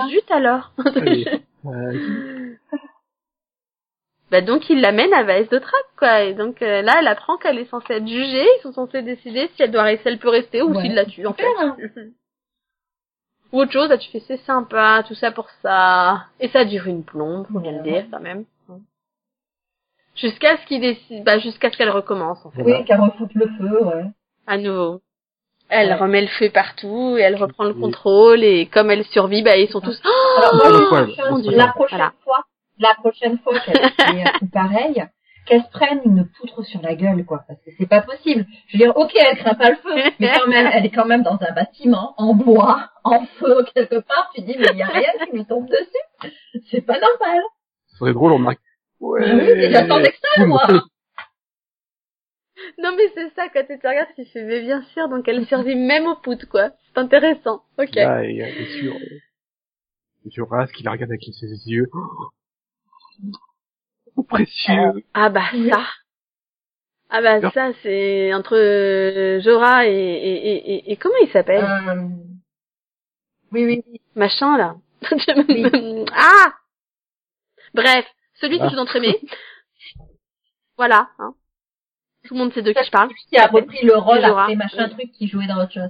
Zut alors. bah donc il l'amène à Vaes de Trac, quoi. Et donc euh, là, elle apprend qu'elle est censée être jugée. Ils sont censés décider si elle doit rester, elle peut rester ou Ouais. s'il la tue, en fait. Ou autre chose, là, tu fais c'est sympa, tout ça pour ça. Et ça dure une plombe, faut bien le dire, quand même. Jusqu'à ce qu'il décide, bah, jusqu'à ce qu'elle recommence, en fait. Oui, qu'elle refoute le feu, ouais. À nouveau. Elle Ouais. remet le feu partout et elle reprend le Oui. contrôle et comme elle survit, bah, ils sont tous, oh, Alors, moi, Ah, Mon Dieu. la prochaine Voilà. fois, la prochaine fois qu'elle fait pareil, qu'elle se prenne une poutre sur la gueule, quoi, parce que c'est pas possible. Je veux dire, ok, elle craint pas le feu, mais quand même, elle est quand même dans un bâtiment, en bois, en feu, quelque part, tu dis, mais il y a rien qui lui tombe dessus. C'est pas normal. Ce serait drôle, on marque. Ouais. Ah oui, mais j'attendais que ça, moi. Non mais c'est ça quand tu te regardes, tu fais mais bien sûr donc elle survit même au poutre quoi. C'est intéressant. Ok. Là, et, et sur, euh, sur Ras qui la regarde avec ses yeux. Précieux. Ah bah ça. Ah bah ça c'est entre euh, Jorah et, et, et, et, et comment il s'appelle? Euh, Oui, oui, oui. machin là. ah. Bref, celui que Ah. je vous aimé. voilà. Hein. Tout le monde sait de qui je parle. Qui a repris le rôle Jorah. après machin Oui. truc qui jouait dans autre chose.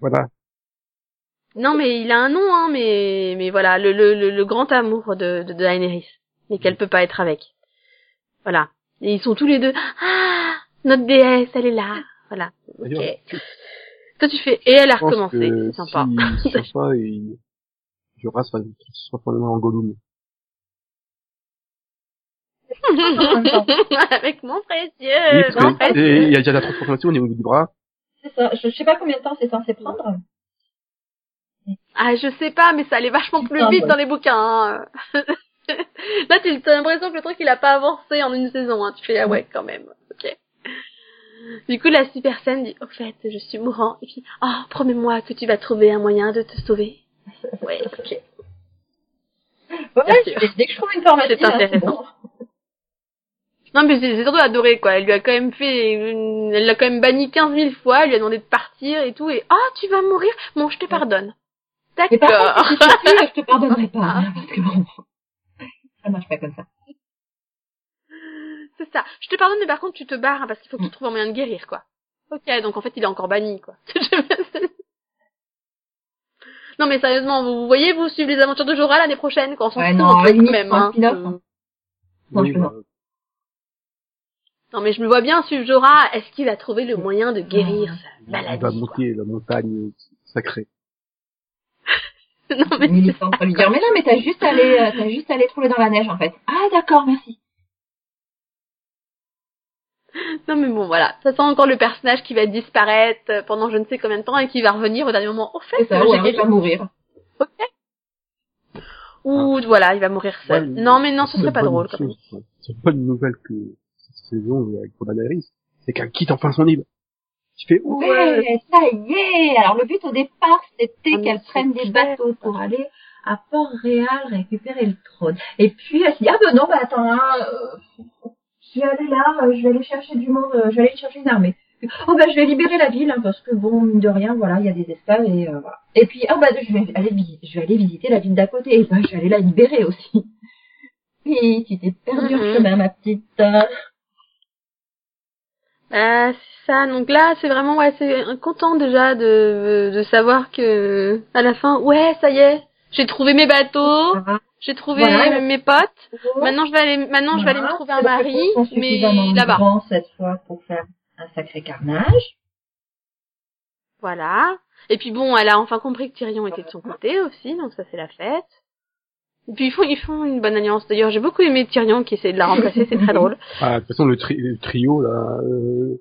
Voilà. Non mais il a un nom hein mais mais voilà le le le, le grand amour de de, de Daenerys mais qu'elle peut pas être avec. Voilà. Et ils sont tous les deux ah notre déesse elle est là. Voilà. Ok. D'ailleurs, Toi tu fais et elle a Je pense recommencé. que C'est sympa. si, si ça, il, Joras va se en Gollum. Avec mon précieux. Et il y a déjà la transformation au niveau du bras. C'est ça. Je sais pas combien de temps c'est censé prendre. Ah, je sais pas, mais ça allait vachement plus vite dans les bouquins. hein. Là, tu as l'impression que le truc, il a pas avancé en une saison. Hein. Tu fais, ah ouais, quand même. Ok. Du coup, la super scène dit, au fait, je suis mourant. Et puis, oh, promets-moi que tu vas trouver un moyen de te sauver. Ouais, ok. Ouais, dès, que je trouve une C'est là, c'est intéressant. Non, mais c'est c'est surtout adoré, quoi. Elle lui a quand même fait, une- elle l'a quand même banni 15 000 fois. Elle lui a demandé de partir et tout. Et, ah, tu vas mourir? Bon, je te pardonne. D'accord. si je te pardonnerai pas. hein, parce que bon, ça marche pas comme ça. C'est ça. Je te pardonne, mais par contre, tu te barres hein, parce qu'il faut que tu Mm. trouves un moyen de guérir, quoi. Ok, donc en fait, il est encore banni, quoi. non, mais sérieusement, vous, vous voyez, vous suivez les aventures de Jorah l'année prochaine, quand on s'en Ouais, fout non, limite, quand même, un hein. spin-off, Euh, hein. Non, Oui, je bah, Non, mais je me vois bien suivre Jorah. Est-ce qu'il va trouver le moyen de guérir sa il va maladie, quoi monter la montagne sacrée. Non, mais Mais il semble pas lui dire, mais non, mais t'as juste allé, euh, t'as juste allé trouver dans la neige, en fait. Ah, d'accord, merci. Non mais bon voilà, ça sent encore le personnage qui va disparaître euh, pendant je ne sais combien de temps et qui va revenir au dernier moment. Au fait, ça, j'ai ouais, il va mourir. Ou voilà, il va mourir seul. Ouais, non mais non, ce serait une pas drôle quand même. C'est une bonne nouvelle que cette saison avec Daenerys, c'est qu'elle quitte enfin son île. Tu fais, ouais, Ouais, ça y est. Alors, le but au départ, c'était Ah, mais qu'elle c'est prenne des bateaux pour aller à Port-Réal récupérer le trône. Et puis, elle s'est dit, ah ben non, bah attends, hein, euh, je vais aller là, euh, je vais aller chercher du monde, euh, je vais aller chercher une armée. Oh ben je vais libérer la ville, hein, parce que bon, mine de rien, voilà, il y a des esclaves et euh, voilà. Et puis, ah bah je vais aller visiter, je vais aller visiter la ville d'à côté, et ben je vais aller la libérer aussi. Oui, tu t'es perdu Mhm. en chemin, ma petite. Euh. Ah, c'est ça. Donc là, c'est vraiment ouais, c'est content déjà de de savoir que à la fin, ouais, ça y est, j'ai trouvé mes bateaux, Voilà. j'ai trouvé Voilà. mes potes. Maintenant, je vais aller maintenant je vais aller me trouver un mari, mais là-bas. cette fois pour faire un sacré carnage. Voilà. Et puis bon, elle a enfin compris que Tyrion était de son côté aussi, donc ça c'est la fête. Et puis ils font, ils font une bonne alliance. D'ailleurs, j'ai beaucoup aimé Tyrion qui essaie de la remplacer, c'est très drôle. Ah, de toute façon, le, tri- le trio, là, euh,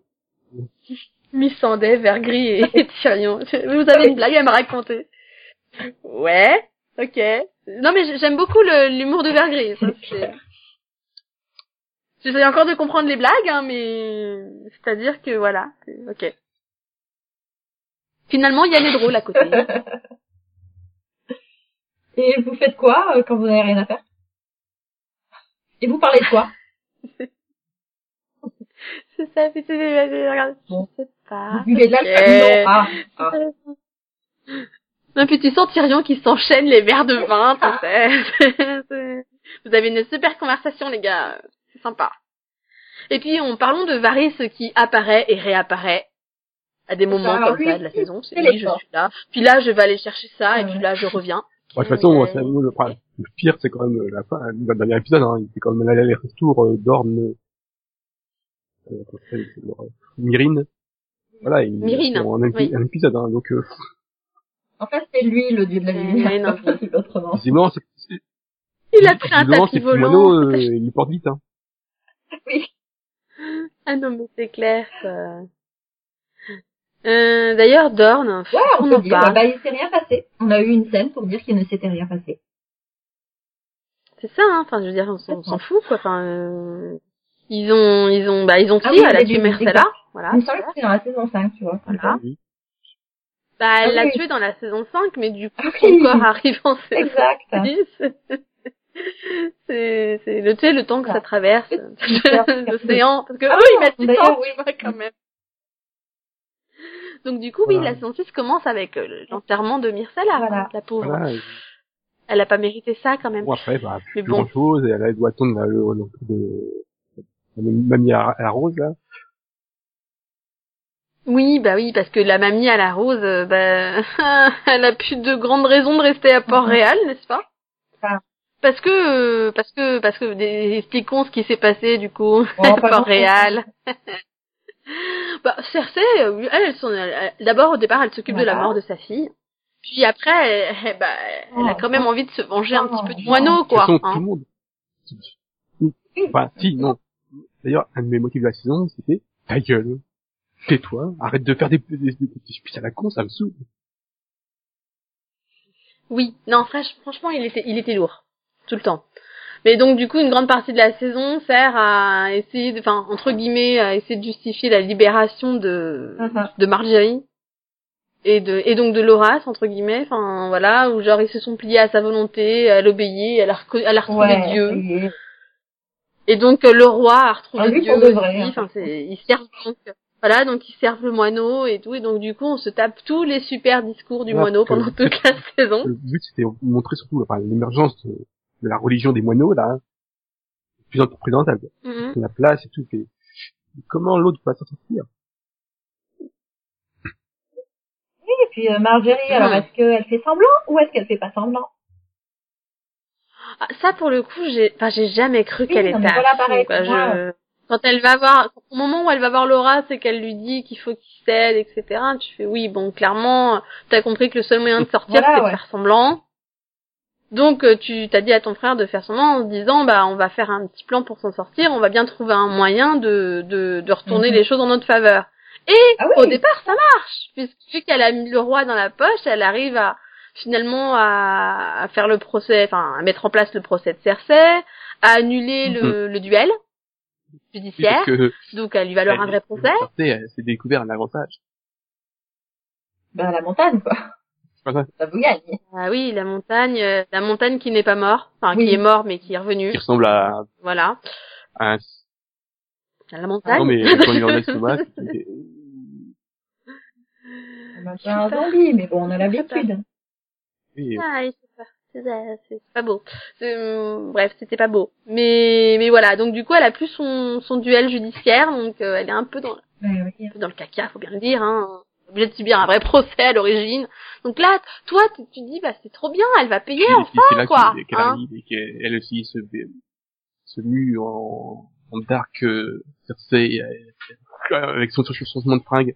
Missandei, Vergris et, et Tyrion. Vous avez une blague à me raconter Ouais, ok. Non mais j'aime beaucoup l'humour de Vergris. J'essaie encore de comprendre les blagues, hein, mais c'est-à-dire que voilà, ok. Finalement, Yann est drôle à côté. Et vous faites quoi euh, quand vous n'avez rien à faire? Et vous parlez de quoi? C'est ça, c'est c'est- c'est- regarde, Bon. je sais pas. Vous buvez de l'alcool. Ah, ah. Non, puis tu sens Tyrion qui s'enchaîne les verres de vin, tu sais. C'est- c'est- Vous avez une super conversation, les gars. C'est sympa. Et puis, on parlons de Varys qui apparaît et réapparaît à des moments comme ça de la saison. C'est oui, je suis là. Puis là, je vais aller chercher ça, et Ouais. puis là, je reviens. Bon, de toute façon, Euh, c'est- le, enfin, le pire, c'est quand même euh, la fin, le dernier épisode, hein, il fait quand même l'aller-retour euh, d'Orne, euh, c'est leur- Myrine. Voilà, il, Myrine, en un, épi- oui. un épisode, hein, donc, euh, En fait, c'est lui le dieu de la Euh, lumière. autrement. visiblement, c'est, c'est- Il a pris un tapis c'est volant. Mono, euh, il porte vite, hein. Oui. Ah non, mais c'est clair, ça. Euh, d'ailleurs, Dorn, Ouais, on on peut en dire. parle. Bah, il s'est rien passé. On a eu une scène pour dire qu'il ne s'était rien passé. C'est ça, hein. Enfin, je veux dire, on s'en fout, quoi. Enfin, euh, ils ont, ils ont, bah, ils ont Ah tué, oui, elle a tué du- Mercella. exact. Voilà. il me semble que c'était dans la saison 5, tu vois. Voilà. Oui. Bah, elle Ah l'a oui. tué dans la saison 5, mais du coup, Ah son oui. corps arrive en saison Exact. 6. c'est, c'est le, tu sais, le temps que ça Ah. traverse l'océan. Parce que, Ah eux, ils mettent du temps, oui. tu vois, quand même. Donc, du coup, oui, la saison 6 commence avec euh, l'enterrement de Myrcella, Voilà. la pauvre. Voilà, et- Elle a pas mérité ça, quand même. bon, après, bah, Mais plus bon. grand chose, et elle elle doit attendre la, le, le, de, la mamie à, à la rose, là. Oui, bah oui, parce que la mamie à la rose, euh, bah, elle a plus de grandes raisons de rester à Port-Réal, n'est-ce pas? Ah. Parce que, euh, parce que, parce que, expliquons ce qui s'est passé du coup Bon, à pas Port-Réal. bah, Cersei, euh, elle, elle s'en- elle- elle- d'abord au départ, elle s'occupe de la mort de sa fille. Puis après, elle, elle- bah, elle a Oh, quand même oh. envie de se venger un Oh, petit peu du oh. moineau, De toute quoi. façon, hein. tout le monde. Enfin, si, non. D'ailleurs, un de mes motifs de la saison, c'était, ta gueule. Tais-toi, arrête de faire des, des, des, des à la con, ça me saoule. Oui, non, franch- franchement, il était, il était lourd tout le temps. Mais donc du coup, une grande partie de la saison sert à essayer, de, enfin entre guillemets, à essayer de justifier la libération de Mhm. de Marjorie et de et donc de Loras entre guillemets. Enfin voilà, où genre ils se sont pliés à sa volonté, à l'obéir, elle a, elle a retrouvé Ouais, Dieu. Et donc euh, le roi a retrouvé Ah, lui, Dieu pour de vrai, aussi. hein. Enfin c'est, ils servent donc voilà, donc ils servent le moineau et tout, et donc du coup on se tape tous les super discours du moineau pendant que- toute la saison. Le but, c'était de montrer surtout enfin, l'émergence de, de la religion des moineaux, là. De plus en plus présentable. Mhm. La place et tout. Et comment l'autre va s'en sortir? Et puis euh, Marjorie, alors Mhm. est-ce qu'elle fait semblant ou est-ce qu'elle fait pas semblant? Ah, ça pour le coup, j'ai, enfin, j'ai jamais cru qu'elle était voilà, fond, pareil, quoi. moi, Je... Quand elle va voir, au moment où elle va voir Laura, c'est qu'elle lui dit qu'il faut qu'il cède, etc. Tu fais oui, bon, clairement, t'as compris que le seul moyen de sortir, Voilà, c'est de faire semblant. Donc, euh, tu t'as dit à ton frère de faire semblant en se disant, bah, on va faire un petit plan pour s'en sortir, on va bien trouver un moyen de, de, de retourner Mhm. les choses en notre faveur. Et Ah oui. au départ, ça marche, puisque vu qu'elle a mis le roi dans la poche, elle arrive à finalement à, à faire le procès, enfin à mettre en place le procès de Cersei, à annuler le, le duel judiciaire, donc à lui valoir un elle- vrai procès. Elle s'est découvert un avantage. Ben la montagne quoi. Voilà. Ça vous gagne. Ah oui, la montagne, euh, la montagne qui n'est pas morte, enfin Oui. qui est mort mais qui est revenu. Qui ressemble à, Voilà, à un... la montagne. Non, mais quand il en laisse Thomas, c'était- On a pas un zombie, mais bon, on a l'habitude. oui, Ah, oui, c'est pas, c'est, c'est- pas beau. Hum, bref, c'était pas beau. Mais, mais voilà. Donc du coup, elle a plus son, son duel judiciaire, donc euh, elle est un peu dans, Ouais, oui. un peu dans le caca, faut bien le dire. Hein. Obligée de subir un vrai procès à l'origine. Donc là, toi, tu, dis, bah c'est trop bien, elle va payer Et c'est là quoi, qu'elle hein. qu'elle aussi se, se mue en, en dark euh, Cersei euh, avec son, son changement de fringue.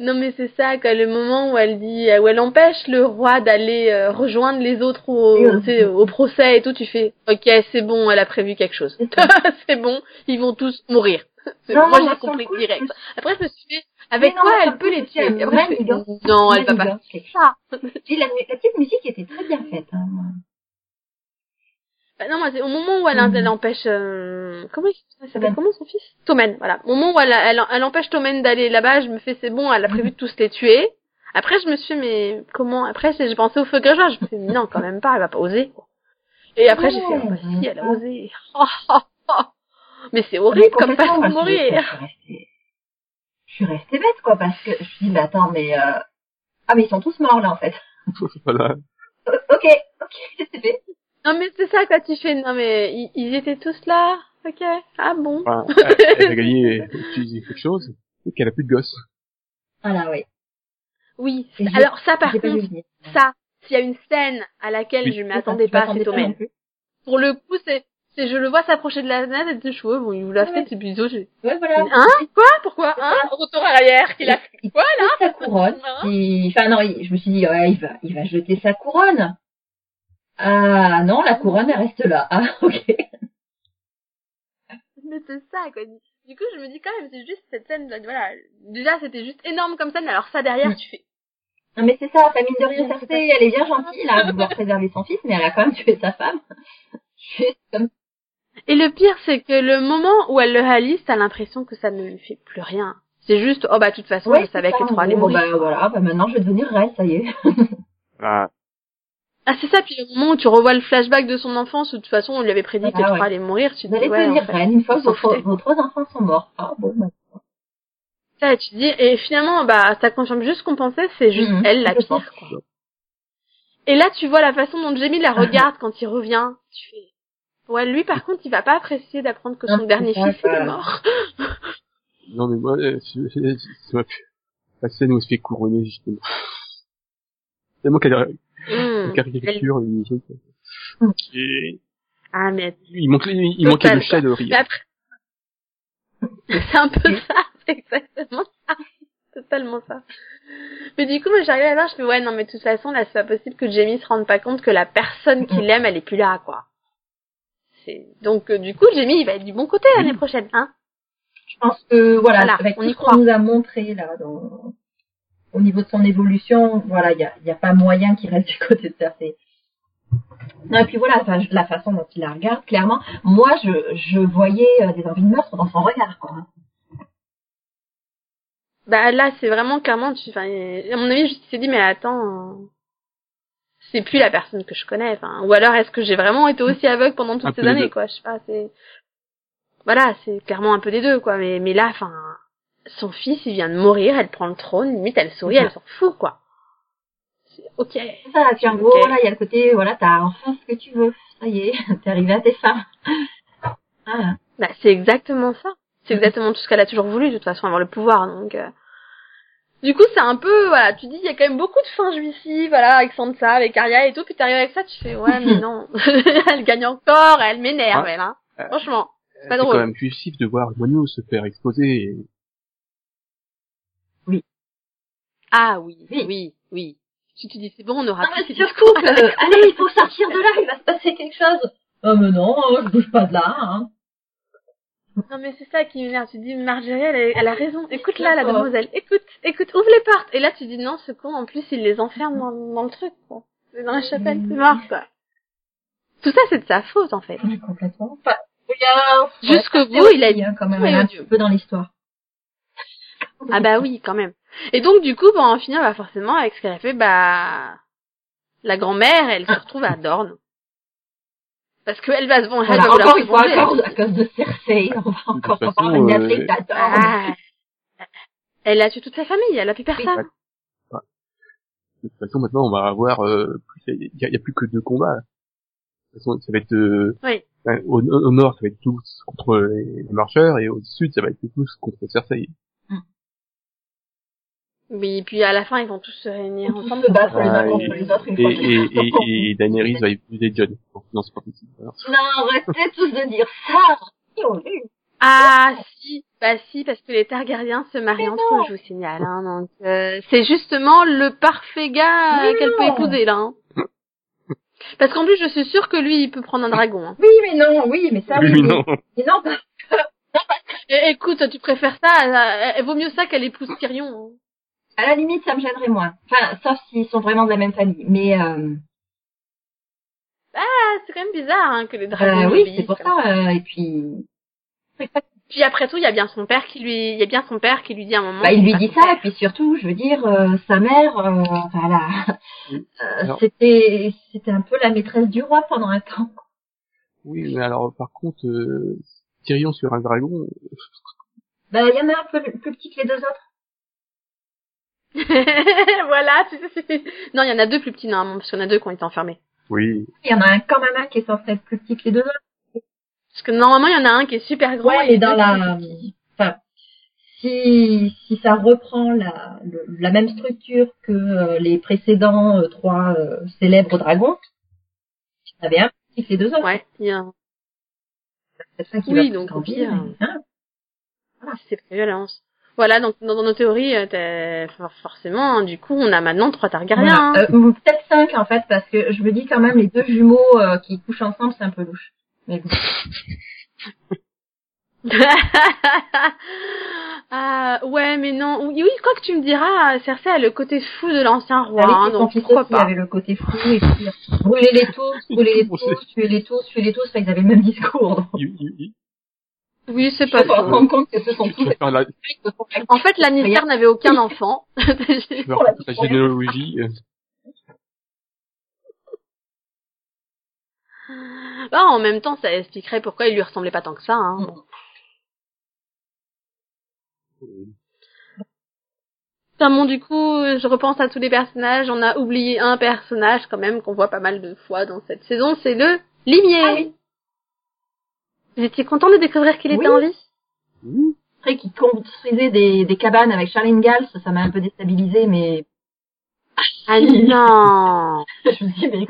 Non mais c'est ça, quoi, le moment où elle dit, où elle empêche le roi d'aller euh, rejoindre les autres au, Oui. sais, au procès et tout, tu fais, ok, c'est bon, elle a prévu quelque chose. C'est bon, ils vont tous mourir. C'est- Non, Moi j'ai compris coup, direct. je- Après je me suis dit, avec non, quoi elle le peut coup, les tuer suis Après, je fais, manigance. non, elle va pas ça. Puis la, la petite musique était très bien faite. Hein. Bah non, moi, c'est au moment où elle, Mhm. elle empêche, euh, comment il s'appelle? Comment son fils? Tommen, voilà. Au moment où elle, elle, elle empêche Tommen d'aller là-bas, je me fais, c'est bon, elle a prévu de tous les tuer. Après, je me suis mais comment? Après, j'ai pensé au feu grégeois, je me suis dit, non, quand même pas, elle va pas oser. quoi. Et après, j'ai fait, oh, bah si, elle a osé. Oh, oh, oh. Mais c'est Mais horrible comme complètement, façon de suis- mourir. Je suis restée, je suis restée bête, quoi, parce que je me dis, mais attends, mais, euh... ah, mais ils sont tous morts, là, en fait. voilà. ok, ok, c'est fait. Non mais c'est ça quand tu fais. Non mais ils, ils étaient tous là. Ok. Ah bon. Enfin, elle, elle a gagné, utilisé quelque chose, et qu'elle a plus de gosses. Voilà, oui. Oui. Alors ça par contre, ça, s'il y a une scène à laquelle Oui. je m'attendais Je pas, m'attendais c'est plus. Pour le coup, c'est, c'est je le vois s'approcher de la fenêtre et de cheveux. Bon, il vous l'a Ouais. fait, c'est plutôt. j'ai- Ouais, voilà. Hein? Quoi? Pourquoi? Hein? Retour arrière qu'il a fait. Il Quoi là? sa couronne. Hein? Il- Enfin non, il- je me suis dit, ouais, il va, il va jeter sa couronne. Ah non, la couronne elle reste là. Ah ok. Mais c'est ça, quoi. Du coup, je me dis quand même, c'est juste cette scène, là, voilà. Déjà, c'était juste énorme comme scène, alors ça derrière, Mm. tu fais. Non mais c'est ça, enfin mine de rien, Cersei, elle est bien gentille là, à vouloir préserver son fils, mais elle a quand même tué sa femme. Juste comme Et le pire, c'est que le moment où elle le halise, t'as l'impression que ça ne lui fait plus rien. C'est juste, oh bah, de toute façon, Ouais, je savais c'est que les trois allaient bon, mourir. bah voilà, bah maintenant je vais devenir reine, ça y est. Ah, Ah, c'est ça, puis le moment où tu revois le flashback de son enfance, où de toute façon, on lui avait prédit Ah, que les trois ouais. allaient mourir, tu te dis, ouais, en fait. une fois que vos, trois- foutait. vos trois enfants sont morts. Ah bon, bah. Ça, tu te dis, et finalement, bah, ça confirme juste ce qu'on pensait, c'est juste Mhm, elle, la pire, quoi. Et là, tu vois la façon dont Jamie la regarde quand il revient, tu fais, ouais, lui, par contre, il va pas apprécier d'apprendre que Non, son dernier fils, il est mort. non mais moi, euh, c'est- m'a fait... La scène où elle se fait couronner, justement. Tellement qu'elle caricature. Mm. Et Ah, mais il manquait, il Total, manquait le chat de rire. après, c'est un peu ça, c'est exactement ça. Totalement ça. Mais du coup, moi, j'arrive à voir, je fais, ouais, non, mais de toute façon, là, c'est pas possible que Jamie se rende pas compte que la personne qui Mhm. l'aime, elle est plus là, quoi. C'est, donc, euh, du coup, Jamie, il va être du bon côté l'année prochaine, hein. Je pense que voilà, Voilà, avec on tout y ce croit. qu'on nous a montré là, dans... au niveau de son évolution, voilà, il y a, y a pas moyen qu'il reste du côté de Cersei. Non, et puis voilà, enfin, la façon dont il la regarde, clairement, moi, je, je voyais euh, des envies de meurtre dans son regard, quoi. Bah, là, c'est vraiment clairement, tu, enfin, à mon avis, je s'est dit, mais attends, euh, c'est plus la personne que je connais, enfin, ou alors est-ce que j'ai vraiment été aussi aveugle pendant toutes ces années, quoi, je sais pas, c'est, voilà, c'est clairement un peu des deux, quoi, mais, mais là, enfin, son fils, il vient de mourir, elle prend le trône, limite, elle sourit, C'est elle s'en fout, quoi. C'est ok. C'est ça, puis en gros, Ok. voilà, il y a le côté, voilà, t'as enfin ce que tu veux, ça y est, t'es arrivé à tes fins. Voilà. Bah, c'est exactement ça. C'est exactement tout ce qu'elle a toujours voulu, de toute façon, avoir le pouvoir, donc, euh. Du coup, c'est un peu, voilà, tu dis, il y a quand même beaucoup de fins jouissives, voilà, avec Sansa, avec Arya et tout, puis t'arrives avec ça, tu fais, ouais, mais non. elle gagne encore, elle m'énerve, Ah. elle, hein. Euh, Franchement. C'est pas quand drôle. même jouissif de voir moineau se faire exploser. Et... Ah oui, Oui. oui, oui. Tu te dis, c'est bon, on aura Non, plus mais ces surtout que, allez, il faut sortir de là, il va se passer quelque chose. Oh, mais non, hein, je bouge pas de là, hein. Non mais c'est ça qui m'énerve. Tu dis Marjorie, elle, a- elle a raison. Écoute là, la demoiselle. Écoute, écoute, ouvre les portes. Et là tu dis non, ce con. En plus, il les enferme dans, dans le truc. Quoi. C'est Dans la chapelle, c'est mort quoi. Tout ça, c'est de sa faute en fait. Oui, complètement. Enfin, il y a... Jusqu'au bout, il a aussi, hein, quand même, un peu dans l'histoire. Ah bah oui, quand même. Et donc du coup, bah, on va finir bah, forcément avec ce qu'elle a fait. Bah, la grand-mère, elle se retrouve à Dorne. Parce qu'elle va se venger. Voilà, elle va vouloir encore une fois, venger. à cause, à cause de Cersei, on va encore avoir une euh. Ah. Elle a tué toute sa famille. Elle a plus personne. De toute façon, maintenant, on va avoir... euh, plus- Il y, y a plus que deux combats. De toute façon, ça va être... euh, Oui. au, au nord, ça va être tous contre les, les marcheurs, et au sud, ça va être tous contre Cersei. Oui, puis à la fin, ils vont tous se réunir ensemble. se battre les uns Ah, contre et- les autres une Et, fois et, et, et Daenerys va épouser Jon. Non, c'est pas possible. Alors, Non, arrêtez tous de dire ça. Ah si, bah si, parce que les Targaryens se marient Mais entre non. eux, je vous signale. Hein, donc euh, c'est justement le parfait gars euh, qu'elle peut épouser là. Hein. Parce qu'en plus, je suis sûre que lui, il peut prendre un dragon. Hein. Oui, mais non, oui, mais ça, oui. lui, mais- non. Mais non, parce Et, écoute, tu préfères ça Elle vaut mieux ça qu'elle épouse Tyrion. À la limite, ça me gênerait moins. Enfin, sauf s'ils sont vraiment de la même famille. Mais, euh, Ah, c'est quand même bizarre hein, que les dragons. euh, oui, c'est pour ça. euh, et puis, Puis après tout, il y a bien son père qui lui, il y a bien son père qui lui dit à un moment. bah, il lui c'est dit ça. Et puis surtout, je veux dire, euh, sa mère, euh, voilà, Oui. euh, Alors- c'était, c'était un peu la maîtresse du roi pendant un temps. Oui, mais alors, par contre, euh, Tyrion sur un dragon, Bah, il y en a un peu plus petit que les deux autres. voilà, tu sais, c'est- non, il y en a deux plus petits normalement, parce qu'il y en a deux qui ont été enfermés. Oui. Il y en a un quand même un qui est censé être plus petit que les deux autres. Parce que normalement, il y en a un qui est super grand. Ouais, et dans la, enfin, si, si ça reprend la, le- la même structure que euh, les précédents euh, trois euh, célèbres dragons, il y en avait un plus petit que les deux autres. Ouais, il y a un- C'est ça qui Oui, va donc, grandir, hein. c'est prévu à l'avance. Voilà, donc dans, dans nos théories, euh, forcément, hein, du coup, on a maintenant trois Targaryens. Voilà. Euh, ou peut-être cinq en fait, parce que je me dis quand même les deux jumeaux euh, qui couchent ensemble, c'est un peu louche. Mais bon. ah, ouais, mais non. Oui, oui, quoi que tu me diras, Cersei a le côté fou de l'ancien roi, hein, donc pourquoi pas. avait le côté fou et puis brûler les tous, brûler les tous, tuer les tous, tuer les tous, enfin, ils avaient le même discours. Donc, Oui, c'est pas faux. rendre compte que ce sont tu tous vas faire la, En fait, n'avait aucun enfant. la généalogie. euh, Bah, en même temps, ça expliquerait pourquoi il lui ressemblait pas tant que ça. Hein. Putain, bon, du coup, je repense à tous les personnages. On a oublié un personnage quand même qu'on voit pas mal de fois dans cette saison, c'est le limier. Ah oui. Vous étiez content de découvrir qu'il était Oui. en vie? Oui. Après, qui construisait des, des cabanes avec Charlene Gals, ça m'a un peu déstabilisé, mais Ah non je me dis, mais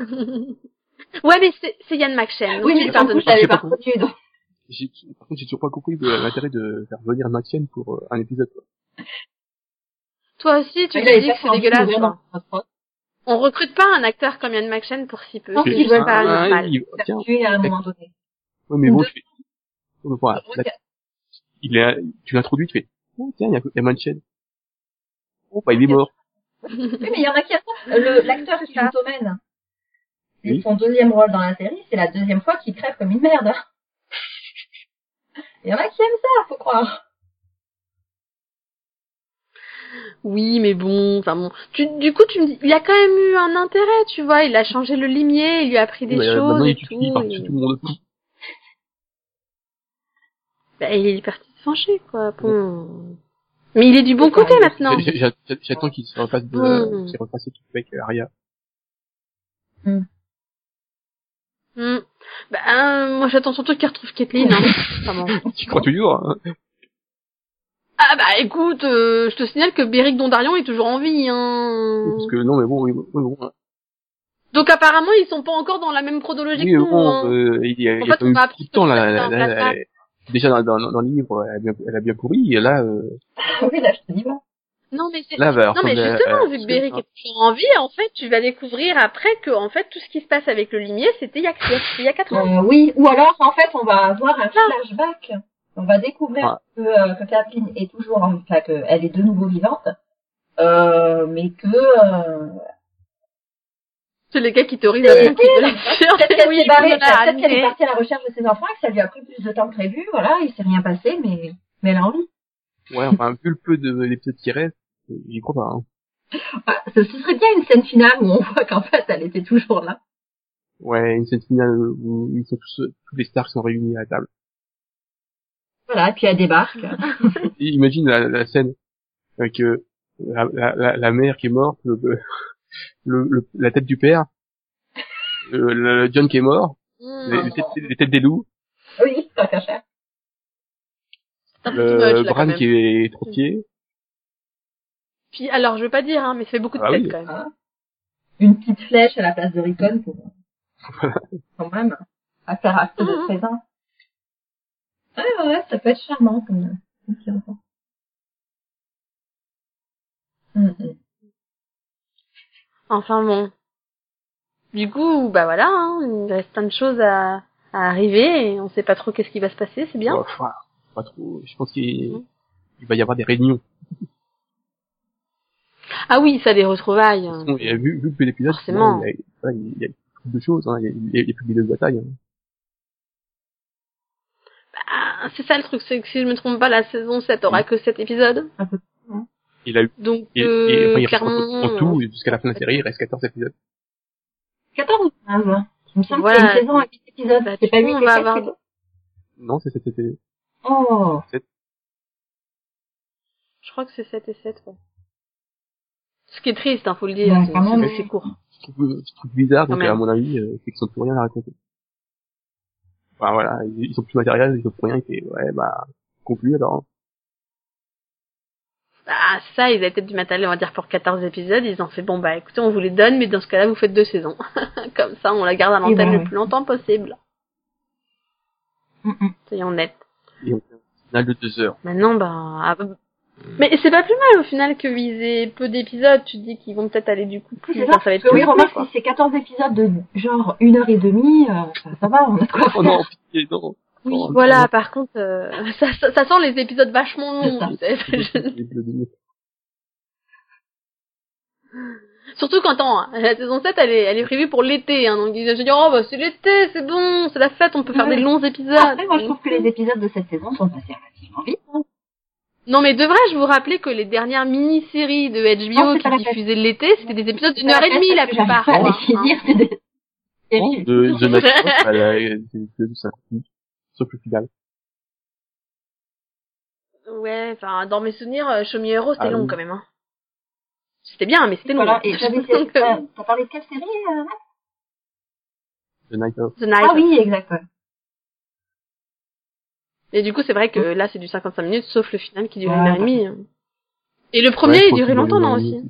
Ouais, mais c'est c'est Yann McShane. oui, mais pardonnes contre, je pas. l'avais reconnu. donc. J'ai- Par contre, j'ai toujours pas compris l'intérêt de faire venir Maxien pour euh, un épisode. quoi. Toi aussi, tu avait dis que c'est dégueulasse. quoi. On recrute pas un acteur comme Yann McShane pour si peu. Non, C'est il juste veut pas Ah, normal. il- tiens, tuer à un moment donné. ouais, mais bon, tu fais... Voilà, il est, tu l'introduis, tu fais, oh, tiens, il y a, y a. Oh, bah, il est mort. Oui, mais il y en a qui attendent. Le- L'acteur qui ça. joue Tommen, c'est Oui. son deuxième rôle dans la série, c'est la deuxième fois qu'il crève comme une merde. Il y en a qui aiment ça, faut croire. Oui, mais bon, enfin bon. Tu, du coup, tu me dis, il a quand même eu un intérêt, tu vois. Il a changé le limier, il lui a appris des Mais, euh, choses maintenant, et il tout. il par-dessus et- tout le monde. Bah, il est parti se venger, quoi. Bon. Mais il est du bon côté maintenant. J'attends qu'il se refasse de, Mm. qu'il refasse tout avec euh, Arya. Hmm. Bah, euh, moi, j'attends surtout qu'il retrouve Caitlyn. Hein. Tu crois toujours, hein. Ah bah, écoute, euh, je te signale que Beric Dondarion est toujours en vie. Hein. Parce que, non, mais bon, oui, oui, bon. hein. Donc apparemment, ils sont pas encore dans la même chronologie Oui, que nous. bon, hein. euh, il y a, En il y a fait, quand on même va tout apprendre le temps, que là, c'est déjà dans, dans, dans le livre, elle a bien, elle a bien pourri, et là, euh, oui, là, je te dis pas. Non, mais c'est... Non mais à- justement, à- vu que Beric est toujours en vie, en fait, tu vas découvrir après que en fait tout ce qui se passe avec le limier, c'était il y a il y a quatre ans. Euh, oui, ou alors, en fait, on va avoir un flashback. On va découvrir Ah. que, euh, que Kathleen est toujours en, enfin, qu'elle est de nouveau vivante. Euh, mais que, euh, C'est les gars qui veulent faire. peut-être qu'elle Oui, s'est barrée, peut-être qu'elle est partie à la recherche de ses enfants et que ça lui a pris plus de temps que prévu. Voilà, il s'est rien passé, mais, mais elle a envie. Ouais, enfin, vu le peu de, d'épisodes qui restent, j'y crois pas, hein. Ah, ce ce serait bien une scène finale où on voit qu'en fait, elle était toujours là. Ouais, une scène finale où ils sont tous, tous les stars sont réunis à la table. Voilà, et puis elle débarque. Imagine la, la scène avec euh, la, la, la, la mère qui est morte, le, le, le- la tête du père, le, le John qui est mort, Mmh. les, les têtes, les têtes des loups, oui, un peu too much, le Bran qui est trottier. Puis alors, je veux pas dire, hein, mais ça fait beaucoup de Ah tête oui. quand même. Une petite flèche à la place de Ricon pour, quand même, à faire acte de Mhm. présence. Ouais, ouais, ça peut être charmant comme, comme petit enfant. Mhm. Enfin bon. Du coup, bah voilà, hein, il reste plein de choses à, à arriver et on sait pas trop qu'est-ce qui va se passer, c'est bien. Enfin, pas trop. Je pense qu'il Mhm. il va y avoir des réunions. Ah oui, ça des retrouvailles. hein. Bon, et vu, vu que l'épisode, Forcément. il y a, voilà, il y a beaucoup de choses, hein. il y a, il y il plus de batailles. Hein. Ah, c'est ça le truc, c'est que si je me trompe pas, la saison 7 aura que 7 épisodes. Il a eu, Donc, et, et, euh, enfin, il reste clairement... en tout, jusqu'à la fin de la série, il reste 14 épisodes. 14 ou 15 hein. Il me semble Voilà. y a une saison avec 8 épisodes. Bah, c'est pas coup, 8 on et va 7 avoir-. Non, c'est c'était, c'était- Oh. Je crois que c'est 7 et 7, ouais. Ce qui est triste, hein, faut le dire, Ouais, c'est- c'est c'est court. trouve ce truc bizarre, donc à mon avis, euh, c'est qu'ils ont plus rien à raconter. Enfin voilà, ils, ils ont plus de matériel, ils ont plus rien, et ouais, bah, conclu alors. Ah, ça, ils avaient peut-être du matériel, on va dire, pour 14 épisodes. Ils ont fait, bon, bah, écoutez, on vous les donne, mais dans ce cas-là, vous faites deux saisons. Comme ça, on la garde à l'antenne ben, le plus longtemps possible. Mm, mm. Soyons honnêtes. Et on fait un final de deux heures. Maintenant, bah... ah, Mais c'est pas plus mal, au final, qu'ils aient peu d'épisodes. Tu te dis qu'ils vont peut-être aller du coup plus. Ça. ça va être Parce que oui, plus remarque, si c'est 14 épisodes de genre une heure et demie, euh, ça, ça va, on a quoi Oh faire. non, pitié, non. Oui, voilà, par contre, euh, ça, ça, ça sent les épisodes vachement longs. Surtout quand attends, la saison 7, elle est, elle est prévue pour l'été. Hein, donc ils se disent, oh, bah, c'est l'été, c'est bon, c'est la fête, on peut faire Ouais. des longs épisodes. Après, moi, je trouve que les épisodes de cette saison sont passés relativement vite. hein. Non, mais devrais-je vous rappeler que les dernières mini-séries de HBO Non, qui diffusaient l'été, c'était des épisodes d'une heure et demie la plupart. pas quoi, les hein. finir, c'est des séries. de, de Nightcrawler, elle a, c'est de 50 minutes. Sauf le final. Ouais, enfin, dans mes souvenirs, euh, Show Me Hero, c'était Ah long oui. quand même. Hein. C'était bien, mais c'était long. Voilà, et j'avais Donc, t'as euh, t'as parlé de quelle série euh, Max The Night of. The Night. Ah oui, exact. Et du coup, c'est vrai que là, c'est du 55 minutes, sauf le final qui dure Ouais, une heure et demie. Et le premier, Ouais, il durait longtemps, non, aussi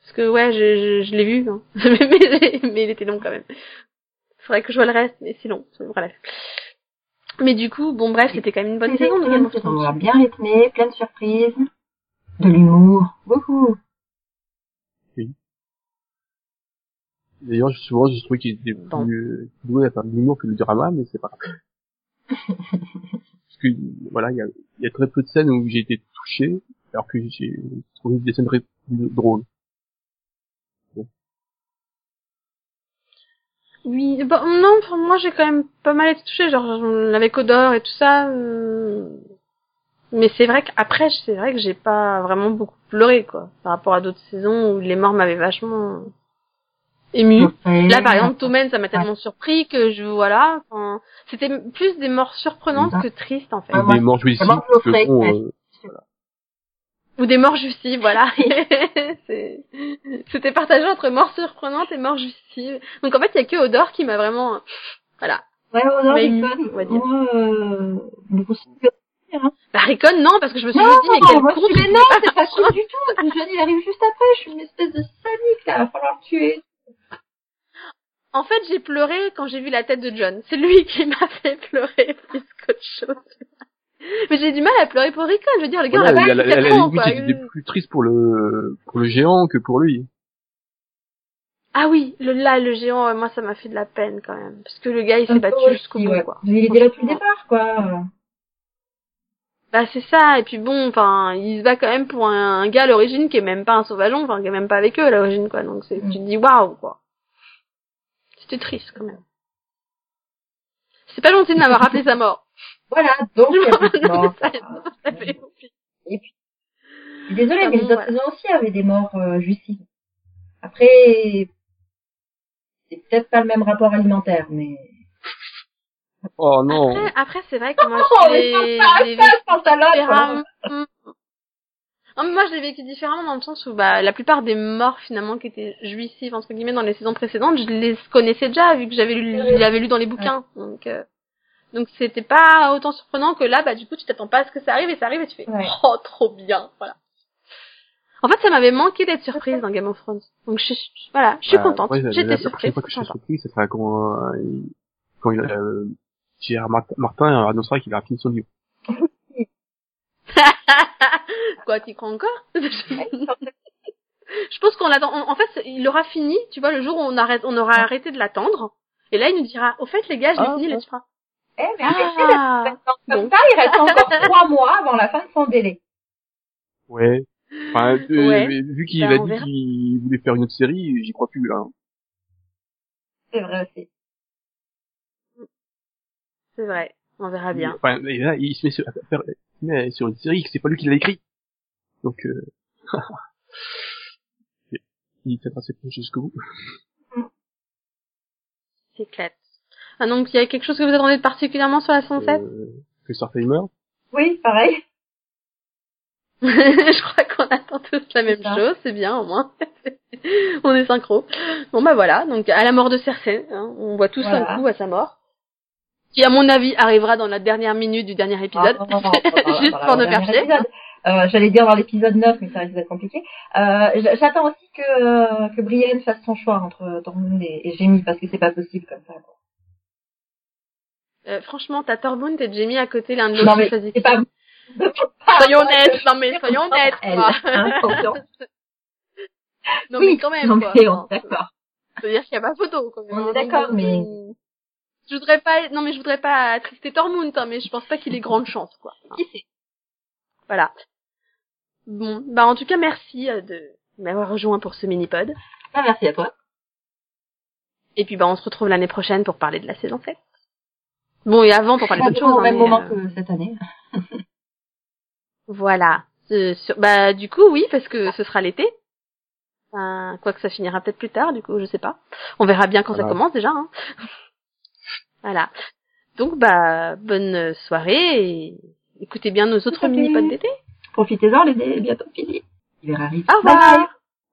Parce que, ouais, je, je, je l'ai vu, hein. mais, mais il était long quand même. Faudrait que je vois le reste, mais c'est long, bref. Mais du coup, bon, bref, c'était quand même une bonne saison de une Game bonne of Thrones. bien rythmée, plein de surprises, de l'humour, beaucoup. D'ailleurs, souvent, je trouvais qu'il était Bon. plus doué à faire de l'humour que le drama, mais c'est pas grave. Parce que, voilà, il y a, y a très peu de scènes où j'ai été touché, alors que j'ai trouvé des scènes très drôles. Oui, bon, non, pour moi, j'ai quand même pas mal été touchée, genre, avec Odor et tout ça. euh, Mais c'est vrai qu'après, c'est vrai que j'ai pas vraiment beaucoup pleuré, quoi, par rapport à d'autres saisons où les morts m'avaient vachement ému. Là, par exemple, Tommen, ça m'a tellement surpris que je, voilà, enfin, c'était plus des morts surprenantes Ah. que tristes, en fait. Ah, des morts jouissives, mort parce que bon, euh, Ou des morts justives, voilà. C'était partagé entre morts surprenantes et morts justives. Donc en fait, il y a que Odor qui m'a vraiment, voilà. Ouais, Mais, Lincoln, on va dire. euh, bon, c'est- Bah, Recon, non, parce que je me suis Non, dit, mais non, quel moi, mais non, c'est pas cool du tout. Le jeune, il arrive juste après. Je suis une espèce de sadique, là. Il va falloir le tuer. En fait, j'ai pleuré quand j'ai vu la tête de John. C'est lui qui m'a fait pleurer plus qu'autre chose. Mais j'ai du mal à pleurer pour Recon. Je veux dire, le gars, voilà, à l'a la, la ans, limite, quoi. j'étais plus triste pour le, pour le géant que pour lui. Ah oui, le, là, le géant, ouais, moi, ça m'a fait de la peine, quand même. Parce que le gars, il s'est battu jusqu'au bout, ouais. quoi. Il était là depuis le départ, quoi. Bah c'est ça, et puis bon, enfin, il se bat quand même pour un, un gars à l'origine qui est même pas un sauvageon, enfin qui est même pas avec eux à l'origine quoi, donc c'est, Mm. tu te dis waouh quoi. C'était triste quand même. C'est pas gentil de m'avoir rappelé sa mort. Voilà, donc, Non, morts. mais ça- ça fait- Et puis, je suis désolée, Ah mais bon, les autres ouais. saisons aussi avaient des morts euh. Après, c'est peut-être pas le même rapport alimentaire, mais... Oh non. Après, après c'est vrai que moi Oh, je mais l'ai différemment. Non, mais moi je l'ai vécu différemment dans le sens où bah la plupart des morts finalement qui étaient jouissives entre guillemets dans les saisons précédentes, je les connaissais déjà vu que j'avais lu je l'avais lu dans les bouquins. Donc euh, donc c'était pas autant surprenant que là bah du coup tu t'attends pas à ce que ça arrive et ça arrive et tu fais Ouais. oh trop bien, voilà. En fait, ça m'avait manqué d'être surprise dans Game of Thrones. Donc je suis voilà, je suis Bah, contente. ouais, la- J'étais la, surprise. prochaine fois que je c'est serai sympa. surpris, ce sera quand, euh, quand il, euh, Gérard Martin, annoncera qu'il a fini son livre. Quoi, t'y crois encore? Je pense qu'on l'attend. En fait, il aura fini, tu vois, le jour où on arrête, on aura arrêté de l'attendre. Et là, il nous dira, au fait, les gars, je l'ai Ah, fini, ah. là, tu feras. Eh, mais Ah, comme bon. ça, il reste encore trois mois avant la fin de son délai. Ouais. Enfin, euh, Ouais. vu qu'il Bah, a on dit qu'il voulait faire une autre série, j'y crois plus, hein. C'est vrai aussi. c'est vrai. On verra bien. Enfin, et là, il se met sur, faire- met sur une série que c'est pas lui qui l'a écrit. Donc, euh, il s'est passé jusqu'au bout. C'est clair. Ah, donc, il y a quelque chose que vous attendez de particulièrement sur la 107 Euh, Christopher Famer. Oui, pareil. je crois qu'on attend tous la même ça. chose, c'est bien au moins. on est synchro. Bon bah voilà, donc à la mort de Cersei, hein, on voit tous Voilà. un coup à sa mort. Qui à mon avis arrivera dans la dernière minute du dernier épisode. Ah, non, non, non, pas dans- Juste pour ne épisode. Euh, J'allais dire dans l'épisode 9, mais ça risque d'être compliqué. Euh, J'attends aussi que, que Brienne fasse son choix entre Tormund et, et Jaime, parce que c'est pas possible comme ça. quoi. Euh, franchement, t'as Tormund et Jamie à côté l'un de l'autre. Non mais c'est pas... Soyons honnêtes, non mais soyons honnêtes. Quoi. non oui, mais quand même. non, quoi. d'accord. C'est-à-dire qu'il y a pas photo. Quoi. On est d'accord, euh, mais- Je voudrais pas, non mais je voudrais pas attrister Tormund, hein, mais je pense pas qu'il ait grande chance, quoi. Qui c'est Voilà. Bon, bah en tout cas merci euh, de m'avoir rejoint pour ce mini-pod. Ah, merci à toi. Et puis bah on se retrouve l'année prochaine pour parler de la saison 7. Bon et avant pour parler d'autre chose. au hein, même mais, moment euh, que cette année. Voilà. Euh, sur- bah du coup oui parce que ce sera l'été. Enfin, quoi que ça finira peut-être plus tard, du coup je sais pas. On verra bien quand ça commence déjà. Hein. voilà. Donc bah bonne soirée et écoutez bien nos autres mini-pods d'été. Profitez-en, l'été est bientôt fini. L'hiver arrive. Au revoir. Bye.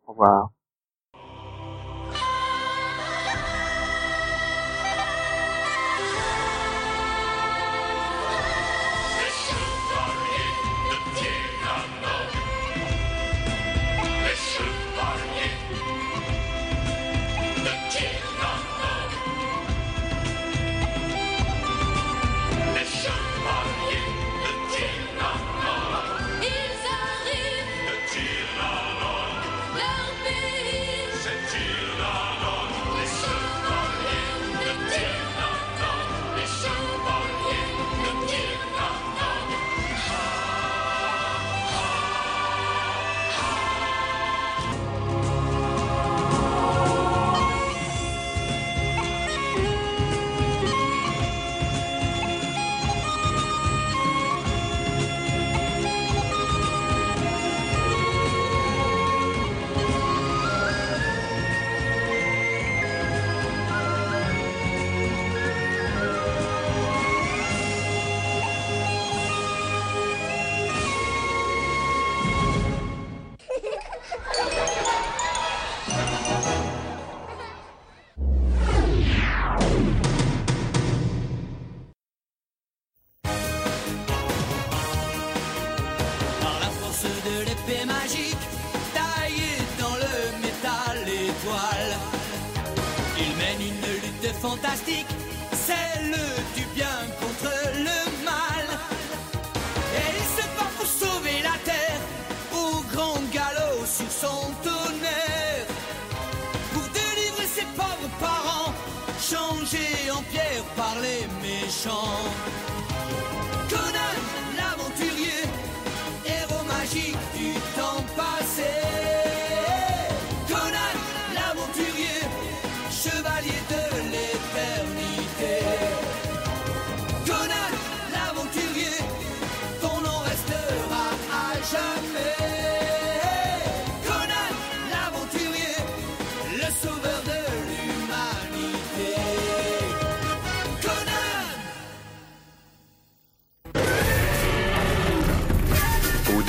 Au revoir.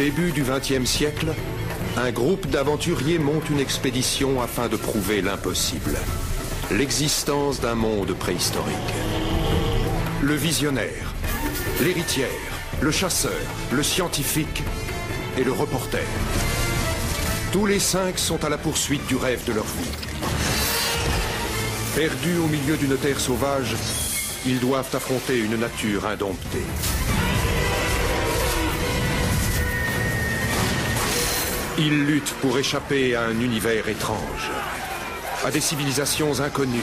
Début du XXe siècle, un groupe d'aventuriers monte une expédition afin de prouver l'impossible. L'existence d'un monde préhistorique. Le visionnaire, l'héritière, le chasseur, le scientifique et le reporter. Tous les cinq sont à la poursuite du rêve de leur vie. Perdus au milieu d'une terre sauvage, ils doivent affronter une nature indomptée. Ils luttent pour échapper à un univers étrange, à des civilisations inconnues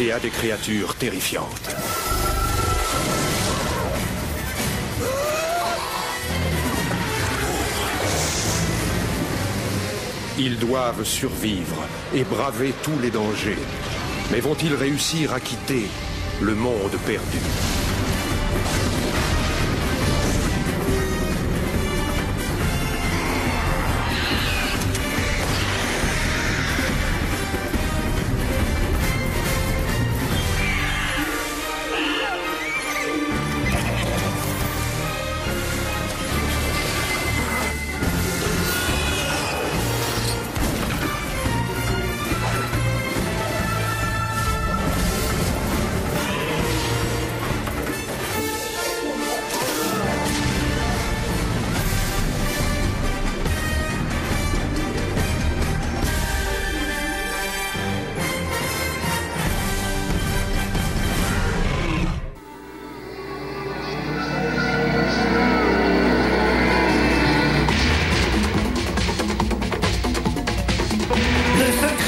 et à des créatures terrifiantes. Ils doivent survivre et braver tous les dangers. Mais vont-ils réussir à quitter le monde perdu? Thank you.